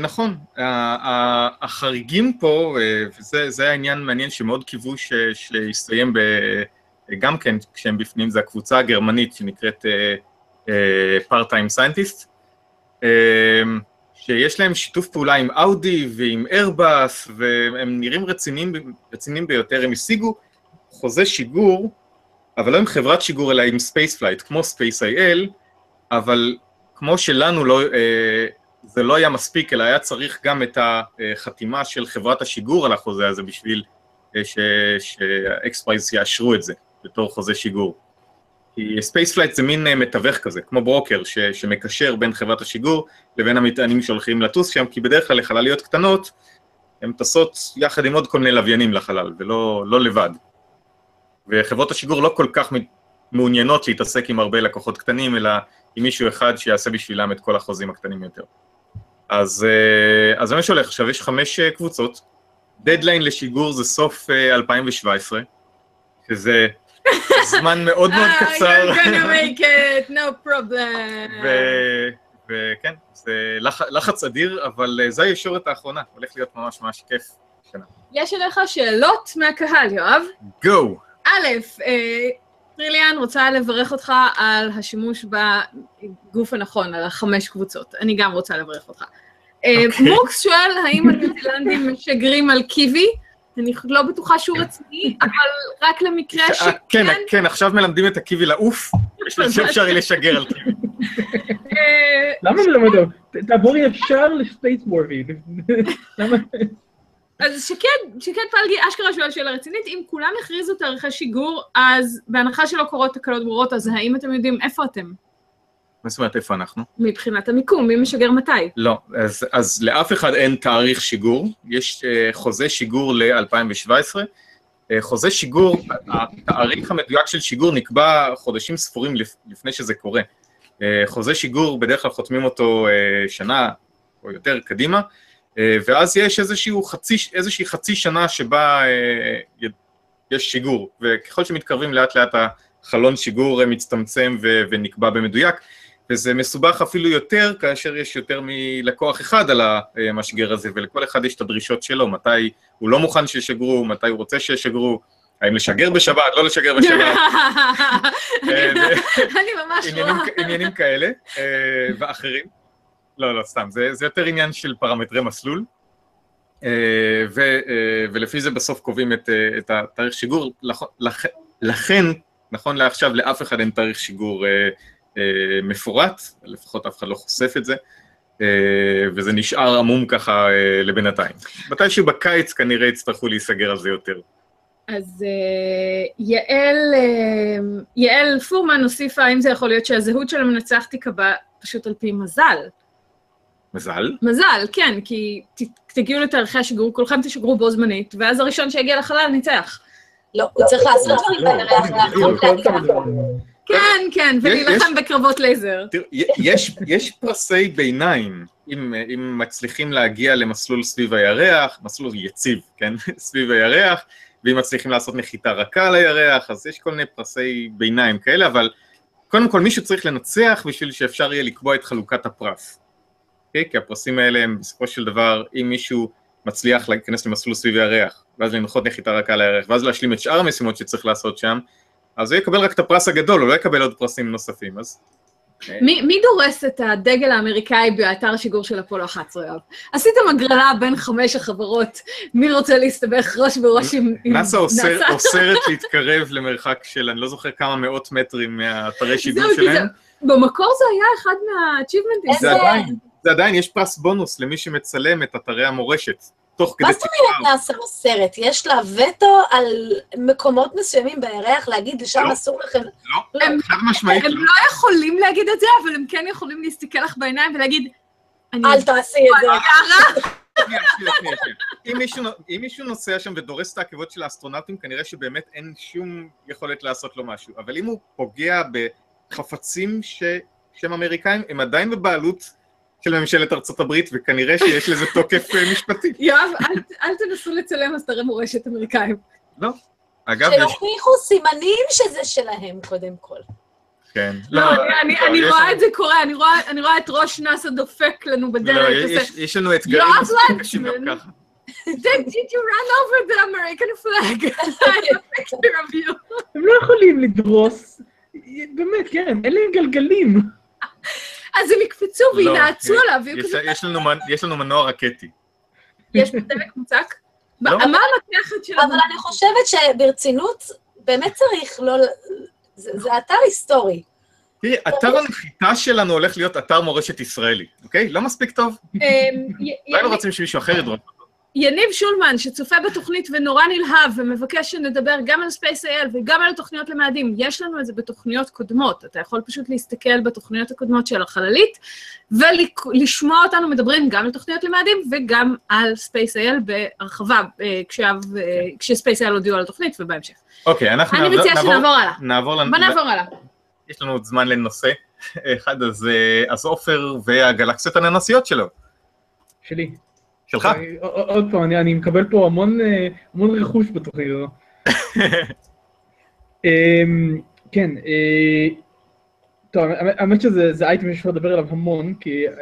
Speaker 3: נכון, החריגים פה, וזה העניין מעניין שמאוד קיוו שיסתיים גם כן כשהם בפנים, זה הקבוצה הגרמנית שנקראת פארט-טיים סיינטיסט, שיש להם שיתוף פעולה עם אאודי ועם איירבאס, והם נראים רציניים ביותר, הם השיגו חוזה שיגור, אבל לא עם חברת שיגור, אלא עם Spaceflight, כמו SpaceIL, אבל כמו שלנו לא, זה לא היה מספיק, אלא היה צריך גם את החתימה של חברת השיגור על החוזה הזה בשביל שה XPrize יאשרו את זה בתור חוזה שיגור. כי Spaceflight זה מין מתווך כזה, כמו ברוקר, ש, שמקשר בין חברת השיגור לבין המטענים שהולכים לטוס שם, כי בדרך כלל לחלליות קטנות, הן טסות יחד עם עוד כל מיני לוויינים לחלל, ולא לא לבד. וחברות השיגור לא כל כך מעוניינות להתעסק עם הרבה לקוחות קטנים, אלא עם מישהו אחד שיעשה בשבילם את כל החוזים הקטנים יותר. אז, אז זה מה שהולך, עכשיו יש חמש קבוצות, דדליין לשיגור זה סוף 2017, שזה זמן מאוד מאוד קצר.
Speaker 2: You're gonna make it, no problem.
Speaker 3: וכן, זה לחץ אדיר, אבל זו הישורת האחרונה, הולך להיות ממש ממש כיף.
Speaker 2: יש אליך שאלות מהקהל, יואב.
Speaker 3: גו.
Speaker 2: א', טריליאן רוצה לברך אותך על השימוש בגוף הנכון, על החמש קבוצות. אני גם רוצה לברך אותך. מוקס שואל, האם הניו זילנדים משגרים על קיבי? אני לא בטוחה שהוא רציני, אבל רק למקרה שכן...
Speaker 3: כן, כן, עכשיו מלמדים את הקיבי לעוף, שאפשר יהיה לשגר על קיבי.
Speaker 4: למה מלמדו? תעבור ישר לספייס וורבי. למה?
Speaker 2: אז שקד, שקד פלגי אשכרה שואל שאלה רצינית, אם כולם יכריזו תאריכי שיגור, אז בהנחה שלא קורות תקלות ברורות, אז האם אתם יודעים איפה אתם?
Speaker 3: מה זאת אומרת, איפה אנחנו?
Speaker 2: מבחינת המיקום, מי משגר מתי?
Speaker 3: לא, אז, אז לאף אחד אין תאריך שיגור, יש uh, חוזה שיגור ל-2017. Uh, חוזה שיגור, התאריך המדויק של שיגור נקבע חודשים ספורים לפ, לפני שזה קורה. Uh, חוזה שיגור, בדרך כלל חותמים אותו uh, שנה או יותר קדימה, uh, ואז יש חצי, איזושהי חצי שנה שבה uh, יש שיגור, וככל שמתקרבים לאט לאט החלון שיגור מצטמצם ו- ונקבע במדויק. וזה מסובך אפילו יותר כאשר יש יותר מלקוח אחד על המשגר הזה, ולכל אחד יש את הדרישות שלו, מתי הוא לא מוכן שישגרו, מתי הוא רוצה שישגרו, האם לשגר בשבת, לא לשגר בשבת. [laughs]
Speaker 2: אני ממש רואה.
Speaker 3: עניינים כאלה, ואחרים. לא, לא, סתם, זה יותר עניין של פרמטרי מסלול, ולפי זה בסוף קובעים את התאריך שיגור, לכן, נכון לעכשיו, לאף אחד אין תאריך שיגור מפורט, לפחות אף אחד לא חושף את זה, וזה נשאר עמום ככה לבינתיים. מתישהו בקיץ כנראה יצטרכו להיסגר על זה יותר.
Speaker 2: אז יעל, יעל פורמן הוסיפה, האם זה יכול להיות שהזהות של המנצח תיקבע פשוט על פי מזל?
Speaker 3: מזל?
Speaker 2: מזל, כן, כי תגיעו לתאריכי השיגור, כולכם תשגרו בו זמנית, ואז הראשון שיגיע לחלל ניצח.
Speaker 1: לא, הוא צריך לעשות דברים כאלה.
Speaker 2: כן, כן, ולהילחם בקרבות לייזר.
Speaker 3: יש, יש פרסי ביניים, אם, אם מצליחים להגיע למסלול סביב הירח, מסלול יציב, כן, [laughs] סביב הירח, ואם מצליחים לעשות נחיתה רכה על הירח, אז יש כל מיני פרסי ביניים כאלה, אבל קודם כל מישהו צריך לנצח בשביל שאפשר יהיה לקבוע את חלוקת הפרס. Okay? אוקיי? כי הפרסים האלה הם בסופו של דבר, אם מישהו מצליח להיכנס למסלול סביב הירח, ואז לנחות נחיתה רכה על הירח, ואז להשלים את שאר המשימות שצריך לעשות שם, אז הוא יקבל רק את הפרס הגדול, הוא לא יקבל עוד פרסים נוספים, אז...
Speaker 2: מי, מי דורס את הדגל האמריקאי באתר השיגור של אפולו 11, יואב? עשיתם הגרלה בין חמש החברות, מי רוצה להסתבך ראש בראש עם
Speaker 3: נאס"א אוסר, [laughs] אוסרת להתקרב למרחק של, אני לא זוכר כמה מאות מטרים מהאתרי שיגור שלהם.
Speaker 2: במקור זה היה אחד מה-achievementים.
Speaker 3: זה עדיין, זה עדיין, יש פרס בונוס למי שמצלם את אתרי המורשת. תוך כדי
Speaker 1: מה זאת אומרת נאס"א אוסרת? יש לה וטו על מקומות מסוימים בירח להגיד לשם
Speaker 3: לא.
Speaker 1: אסור לכם?
Speaker 3: לא, חד משמעית
Speaker 2: הם
Speaker 3: לא.
Speaker 2: לא יכולים להגיד את זה, אבל הם כן יכולים להסתכל לך בעיניים ולהגיד.
Speaker 1: אל תעשי את זה.
Speaker 3: שנייה, שנייה, שנייה. אם מישהו- נוסע שם ודורס את העקבות של האסטרונאוטים, כנראה שבאמת אין שום יכולת לעשות לו משהו. אבל אם הוא פוגע בחפצים שהם אמריקאים, הם עדיין בבעלות של ממשלת ארצות הברית, וכנראה שיש לזה תוקף אה, משפטי.
Speaker 2: יואב, אל- אל תנסו לצלם אתרי מורשת אמריקאים.
Speaker 3: אגב, יש...
Speaker 1: שיוכיחו סימנים שזה שלהם, קודם כל.
Speaker 3: כן.
Speaker 2: לא, אני- אני-
Speaker 3: לא,
Speaker 2: אני
Speaker 3: יש
Speaker 2: רואה
Speaker 3: לנו-
Speaker 2: את זה קורה, אני רואה- אני רואה את ראש נאס"א דופק לנו
Speaker 3: לא,
Speaker 2: בדלת,
Speaker 3: יש- לנו אתגרים
Speaker 2: יואב
Speaker 3: מספיק גם. ככה. [laughs]
Speaker 2: Did you run over the American flag? [laughs] I have a picture of you.
Speaker 4: הם לא יכולים לדרוס, באמת, כן, אין להם גלגלים.
Speaker 2: אז הם יקפצו
Speaker 3: לא,
Speaker 2: וינעצו עליו, ויהיו
Speaker 3: יש-
Speaker 2: כזה,
Speaker 3: יש לנו מנ- יש לנו מנוע רקטי.
Speaker 2: יש פה דלק מוצק?
Speaker 3: לא.
Speaker 2: מה המתכת של...
Speaker 1: אבל אני חושבת שברצינות, באמת צריך לא... זה אתר היסטורי.
Speaker 3: תראי, אתר הנחיתה שלנו הולך להיות אתר מורשת ישראלי, אוקיי? לא מספיק טוב?
Speaker 2: אמ, י-
Speaker 3: לא רוצים שמישהו אחר ידרוס.
Speaker 2: יניב שולמן, שצופה בתוכנית ונורא נלהב ומבקש שנדבר גם על Space.il וגם על תוכניות למאדים, יש לנו את זה בתוכניות קודמות. אתה יכול פשוט להסתכל בתוכניות הקודמות של החללית ולשמוע אותנו מדברים גם על תוכניות למאדים וגם על Space.il בהרחבה, אה, אה, כש-Space.il הודיעו על התוכנית ובהמשך.
Speaker 3: אוקיי, אנחנו
Speaker 2: אני
Speaker 3: נעבור-
Speaker 2: מציעה
Speaker 3: נעבור-
Speaker 2: שנעבור הלאה.
Speaker 3: נעבור לנ-
Speaker 2: בוא נעבור הלאה.
Speaker 3: יש לנו עוד זמן לנושא אחד, אז, אה, אז עופר והגלקסיות הננסיות שלו.
Speaker 4: שלי.
Speaker 3: שלך?
Speaker 4: אה, עוד פעם, אני- אני מקבל פה המון אה, רכוש בתוכנית הזו. [laughs] אמ, כן, אה, טוב, האמת שזה זה אייטם שאפשר לדבר עליו המון, כי אה,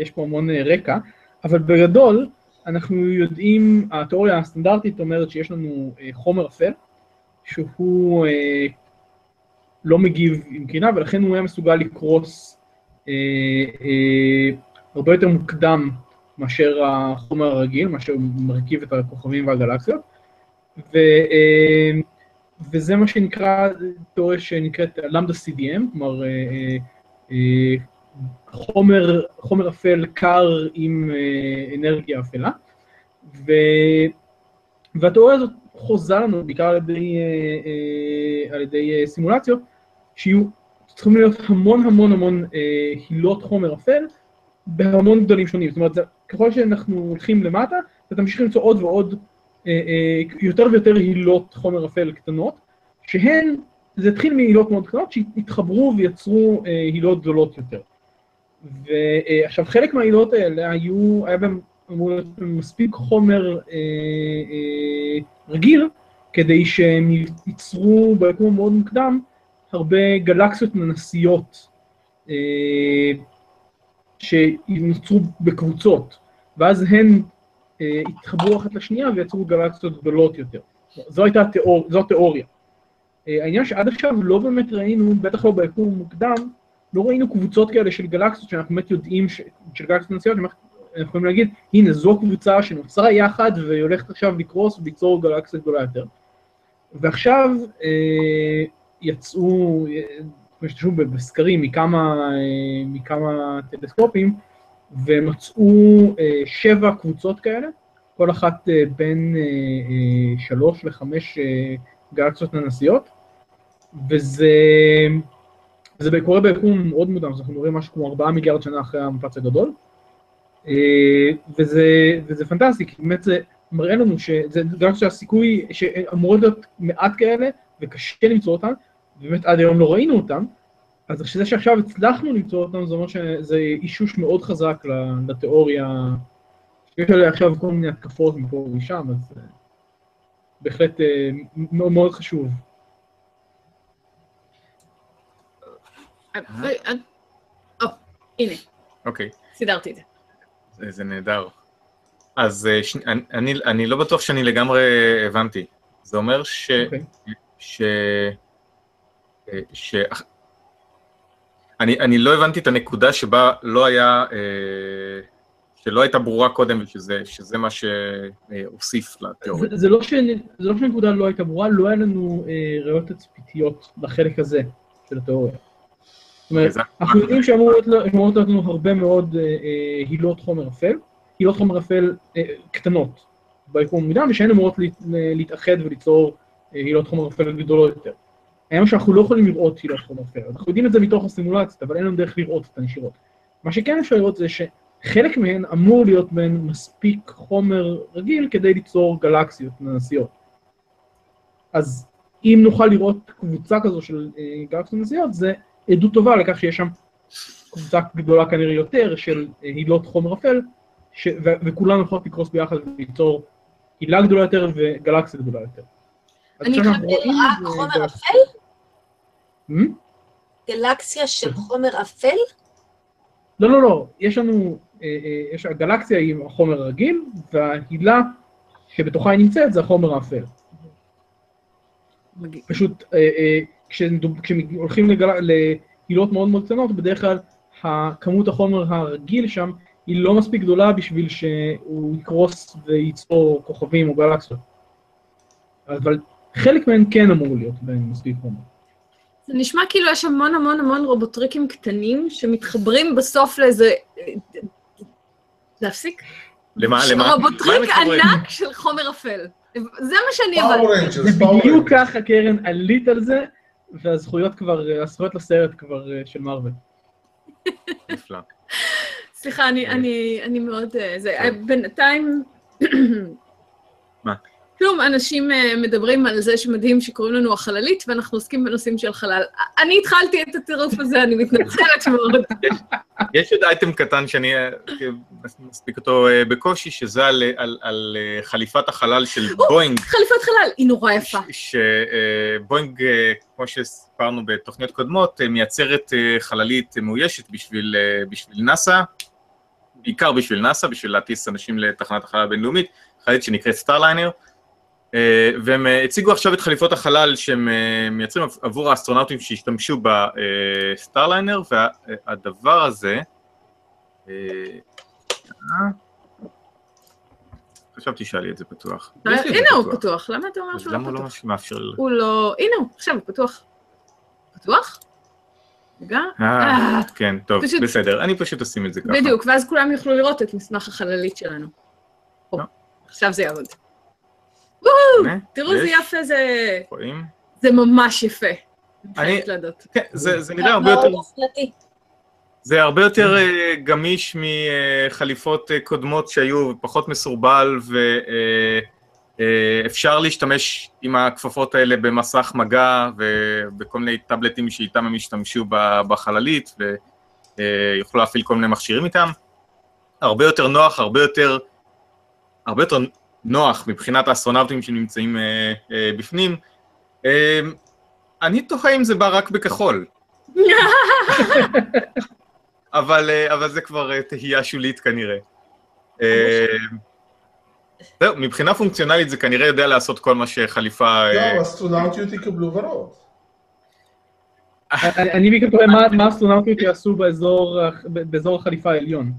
Speaker 4: יש פה המון רקע, אבל בגדול, אנחנו יודעים, התיאוריה הסטנדרטית אומרת שיש לנו חומר אפל, שהוא לא מגיב עם קרינה, ולכן הוא היה מסוגל לקרוס הרבה יותר מוקדם מאשר החומר הרגיל, מאשר מרכיב את הכוכבים והגלקסיות. ו, אה, וזה מה שנקרא, תיאוריה שנקראת למדה CDM, כלומר אה, אה, חומר, חומר אפל קר עם אנרגיה אפלה. ו, והתיאוריה הזאת חוזה לנו, בעיקר על ידי, על ידי סימולציות, שיהיו, צריכים להיות המון המון המון הילות חומר אפל, בהמון גדלים שונים. זאת אומרת, ככל שאנחנו הולכים למטה, אתה תמשיך למצוא עוד ועוד, אה, אה, יותר ויותר הילות חומר אפל קטנות, שהן, זה התחיל מהילות מאוד קטנות, שהתחברו ויצרו אה, הילות גדולות יותר. ועכשיו, חלק מהעילות האלה היו, היה בהם אמור להיות מספיק חומר אה, אה, רגיל, כדי שהם ייצרו ביקום המאוד מוקדם הרבה גלקסיות ננסיות אה, שנוצרו בקבוצות, ואז הן אה, התחברו אחת לשנייה ויצרו גלקסיות גדולות יותר. זו הייתה התיאור, זו התיאוריה. אה, העניין שעד עכשיו לא באמת ראינו, בטח לא ביקום המוקדם, לא ראינו קבוצות כאלה של גלקסיות שאנחנו באמת יודעים, ש... של גלקסיות ננסיות, שאנחנו יכולים להגיד, הנה זו קבוצה שנוצרה יחד והיא הולכת עכשיו לקרוס וליצור גלקסיה גדולה יותר. ועכשיו אה, יצאו, אה, השתמשו בסקרים מכמה, אה, מכמה טלסקופים, ומצאו אה, שבע קבוצות כאלה, כל אחת אה, בין שלוש לחמש גלקסיות ננסיות, וזה זה קורה ביקום מאוד מודע, אז אנחנו רואים משהו כמו ארבעה מיליארד שנה אחרי המפץ הגדול, וזה, וזה פנטסטי, כי באמת זה מראה לנו שזה גם שהסיכוי שאמורות להיות מעט כאלה, וקשה למצוא אותן, ובאמת עד היום לא ראינו אותם, אז זה שעכשיו הצלחנו למצוא אותם, זה אומר שזה אישוש מאוד חזק לתיאוריה, שיש עליה עכשיו כל מיני התקפות מפה ומשם, אז אה, בהחלט אה, מאוד מאוד חשוב.
Speaker 2: אה, הנה,
Speaker 3: אוקיי,
Speaker 2: סידרתי את זה.
Speaker 3: זה, נהדר. אז ש... אני, לא בטוח שאני לגמרי הבנתי. זה אומר ש... ש... אני, אני לא הבנתי את הנקודה שבה לא היה, אה, שלא הייתה ברורה קודם, ושזה שזה מה שהוסיף לתיאוריה.
Speaker 4: זה, זה, לא ש, זה לא שהנקודה לא הייתה ברורה, לא היה לנו אה, ראיות תצפיתיות לחלק הזה של התיאוריה. זאת אומרת, אנחנו יודעים שאמורות להיות לנו הרבה מאוד אה, אה, הילות חומר אפל, הילות חומר אפל אה, קטנות ביקום המוקדם, ושהן אמורות להת, להתאחד וליצור אה, הילות חומר אפל גדולות יותר. הוא שאנחנו לא יכולים לראות הילות חומר אפל, אנחנו יודעים את זה מתוך הסימולציות, אבל אין לנו דרך לראות אותן ישירות. מה שכן אפשר לראות זה שחלק מהן אמור להיות בהן מספיק חומר רגיל כדי ליצור גלקסיות ננסיות. אז אם נוכל לראות קבוצה כזו של אה, גלקסיות ננסיות, זה עדות טובה לכך שיש שם קבוצה גדולה כנראה יותר של אה, הילות חומר אפל, ש... ו... וכולן יכולות לקרוס ביחד וליצור הילה גדולה יותר וגלקסיה גדולה יותר.
Speaker 1: אני
Speaker 4: רואים
Speaker 1: רק
Speaker 4: את
Speaker 1: חומר אפל?
Speaker 4: Hmm?
Speaker 1: גלקסיה של חומר אפל?
Speaker 4: לא, לא, לא, יש לנו, אה, אה, יש, הגלקסיה היא החומר הרגיל, וההילה שבתוכה היא נמצאת זה החומר האפל. פשוט אה, כשהולכים להילות מאוד מאוד קטנות, בדרך כלל הכמות החומר הרגיל שם היא לא מספיק גדולה בשביל שהוא יקרוס וייצור כוכבים או גלקסיות. אבל חלק מהן כן אמור להיות בהן מספיק חומר.
Speaker 2: זה נשמע כאילו יש המון המון המון רובוטריקים קטנים שמתחברים בסוף לאיזה... להפסיק?
Speaker 3: למה, למה?
Speaker 2: רובוטריק? ענק של חומר אפל. זה מה שאני הבנתי.
Speaker 4: זה בדיוק. ככה, קרן, עלית על זה, והזכויות כבר, הזכויות לסרט כבר אה, של מארוול.
Speaker 3: נפלא.
Speaker 2: סליחה, אני, אני, אני מאוד... אה, זה,
Speaker 3: כן.
Speaker 2: אה, בינתיים...
Speaker 3: מה?
Speaker 2: כלום, אנשים אה, מדברים על זה שמדהים שקוראים לנו החללית, ואנחנו עוסקים בנושאים של חלל. אני התחלתי את הטירוף הזה, אני מתנצלת מאוד. [laughs]
Speaker 3: יש עוד אייטם קטן שאני אה, מספיק אותו אה, בקושי, שזה על, על, על חליפת החלל של בואינג,
Speaker 2: חליפת חלל, היא נורא יפה.
Speaker 3: שבואינג, כמו שסיפרנו בתוכניות קודמות, מייצרת חללית מאוישת בשביל, בשביל נאסא, בעיקר בשביל נאסא, בשביל להטיס אנשים לתחנת החלל הבינלאומית, חללית שנקראת Starliner, והם אה, הציגו עכשיו את חליפות החלל שהם אה, מייצרים עבור האסטרונאוטים שישתמשו ב Starliner, והדבר הזה, אה, אה, חשבתי שהיה לי את זה פתוח.
Speaker 2: הנה הוא פתוח, למה אתה אומר שהוא לא
Speaker 3: למה הוא לא
Speaker 2: פתוח?
Speaker 3: מאפשר לי?
Speaker 2: הוא לא... הנה הוא, עכשיו הוא פתוח. פתוח? רגע.
Speaker 3: אה,
Speaker 2: אה,
Speaker 3: כן, טוב, בסדר, אני פשוט אשים את זה ככה.
Speaker 2: בדיוק, ואז כולם יוכלו לראות את מסמך החללית שלנו.
Speaker 3: לא.
Speaker 2: עכשיו זה יעבוד.
Speaker 3: הנה,
Speaker 2: תראו איזה יפה זה...
Speaker 3: רואים?
Speaker 2: זה ממש יפה.
Speaker 3: אני-. כן, זה זה נראה הרבה יותר... זה הרבה יותר אה, גמיש מחליפות אה, קודמות שהיו, פחות מסורבל, ואפשר להשתמש עם הכפפות האלה במסך מגע ובכל מיני טאבלטים שאיתם הם השתמשו בחללית, ויוכלו להפעיל כל מיני מכשירים איתם. הרבה יותר נוח, הרבה יותר, הרבה יותר נוח מבחינת האסטרונאוטים שנמצאים אה, אה, בפנים. אה, אני תוהה אם זה בא רק בכחול. [laughs] אבל, אה, אבל זה כבר אה, תהייה שולית כנראה. אה, זהו, מבחינה פונקציונלית זה כנראה יודע לעשות כל מה שחליפה... אה,
Speaker 5: לא, אסטרונאוטיות יקבלו ורוד. [laughs]
Speaker 4: אני בעיקר תוהה מה- מה האסטרונאוטיות יעשו באזור ה- באזור החליפה העליון.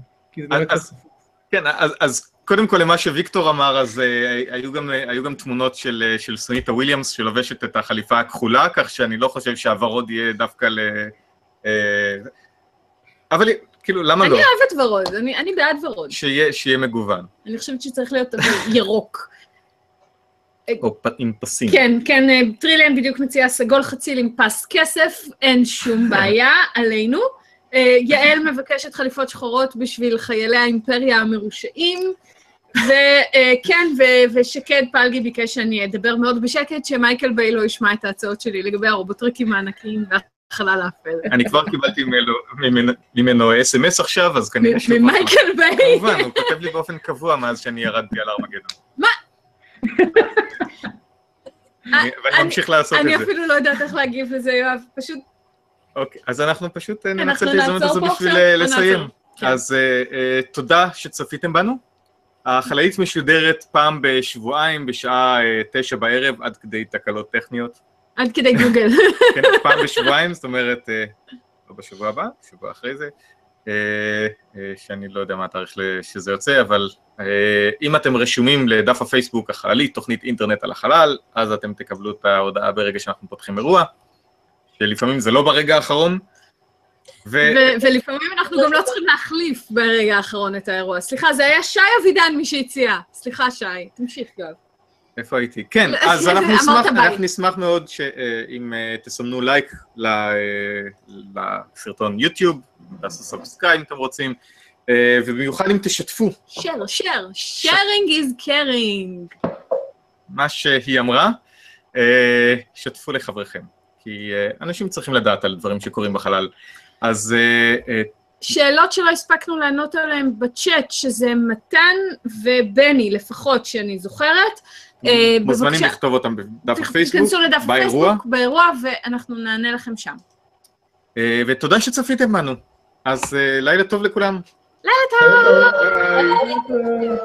Speaker 3: כן, אז קודם כל למה שוויקטור אמר, אז אה, היו, גם, אה, היו גם תמונות של, אה, של סוניטה וויליאמס שלובשת את החליפה הכחולה, כך שאני לא חושב שהוורוד יהיה דווקא ל... אבל כאילו, למה
Speaker 2: אני
Speaker 3: לא?
Speaker 2: אוהבת ורוד, אני אני בעד ורוד.
Speaker 3: שיהיה, שיהיה מגוון,
Speaker 2: אני חושבת שצריך להיות ירוק.
Speaker 3: או פ, עם פסים.
Speaker 2: כן, כן, טריליאן בדיוק מציעה סגול חציל עם פס כסף, אין שום בעיה, עלינו. יעל מבקשת חליפות שחורות בשביל חיילי האימפריה המרושעים. וכן, ו- ושקד פלגי ביקש שאני אדבר מאוד בשקט, שמייקל ביי לא ישמע את ההצעות שלי לגבי הרובוטריקים הענקיים והחלל האפל.
Speaker 3: אני כבר קיבלתי ממנו- אס.אם.אס עכשיו, אז כנראה שהוא...
Speaker 2: ממייקל ביי.
Speaker 3: כמובן, הוא כותב לי באופן קבוע מאז שאני ירדתי על ארמגדון.
Speaker 2: מה?
Speaker 3: אני- ואני ממשיך לעשות
Speaker 2: אני
Speaker 3: את זה.
Speaker 2: אפילו לא יודעת איך להגיב לזה, יואב, פשוט
Speaker 3: אוקיי, אז אנחנו פשוט אה, ננצל את ההזדמנות הזו בשביל? אה, לסיים. אז אה, אה, תודה שצפיתם בנו. החללית משודרת פעם בשבועיים בשעה אה, תשע בערב עד כדי תקלות טכניות.
Speaker 2: עד כדי גוגל. [laughs]
Speaker 3: כן, פעם בשבועיים, זאת אומרת, אה, לא בשבוע הבא, בשבוע אחרי זה, אה, שאני לא יודע מה התאריך שזה יוצא, אבל אם אתם רשומים לדף הפייסבוק החללית, תוכנית אינטרנט על החלל, אז אתם תקבלו את ההודעה ברגע שאנחנו פותחים אירוע, שלפעמים זה לא ברגע האחרון,
Speaker 2: ולפעמים אנחנו גם לא צריכים להחליף ברגע האחרון את האירוע. סליחה, זה היה שי אבידן מי שהציע. סליחה, שי, תמשיך גם.
Speaker 3: איפה הייתי? כן,
Speaker 2: לא,
Speaker 3: אז אנחנו נשמח. אנחנו נשמח מאוד שאם תסמנו לייק אה, לסרטון יוטיוב, תעשו subscribe אם אתם רוצים, אה, ובמיוחד אם תשתפו
Speaker 2: share, share, sharing is caring.
Speaker 3: מה שהיא אמרה, אה, שתפו לחבריכם, כי אה, אנשים צריכים לדעת על דברים שקורים בחלל. אז אה, אה,
Speaker 2: שאלות שלא הספקנו לענות עליהן בצ'אט, שזה מתן ובני לפחות, שאני זוכרת. אה,
Speaker 3: מוזמנים
Speaker 2: בבקשה.
Speaker 3: לכתוב אותם בדף הפייסבוק,
Speaker 2: תיכנסו לדף. הפייסבוק, באירוע, ואנחנו נענה לכם שם.
Speaker 3: ותודה שצפיתם בנו. אז לילה טוב לכולם.
Speaker 2: לילה טוב!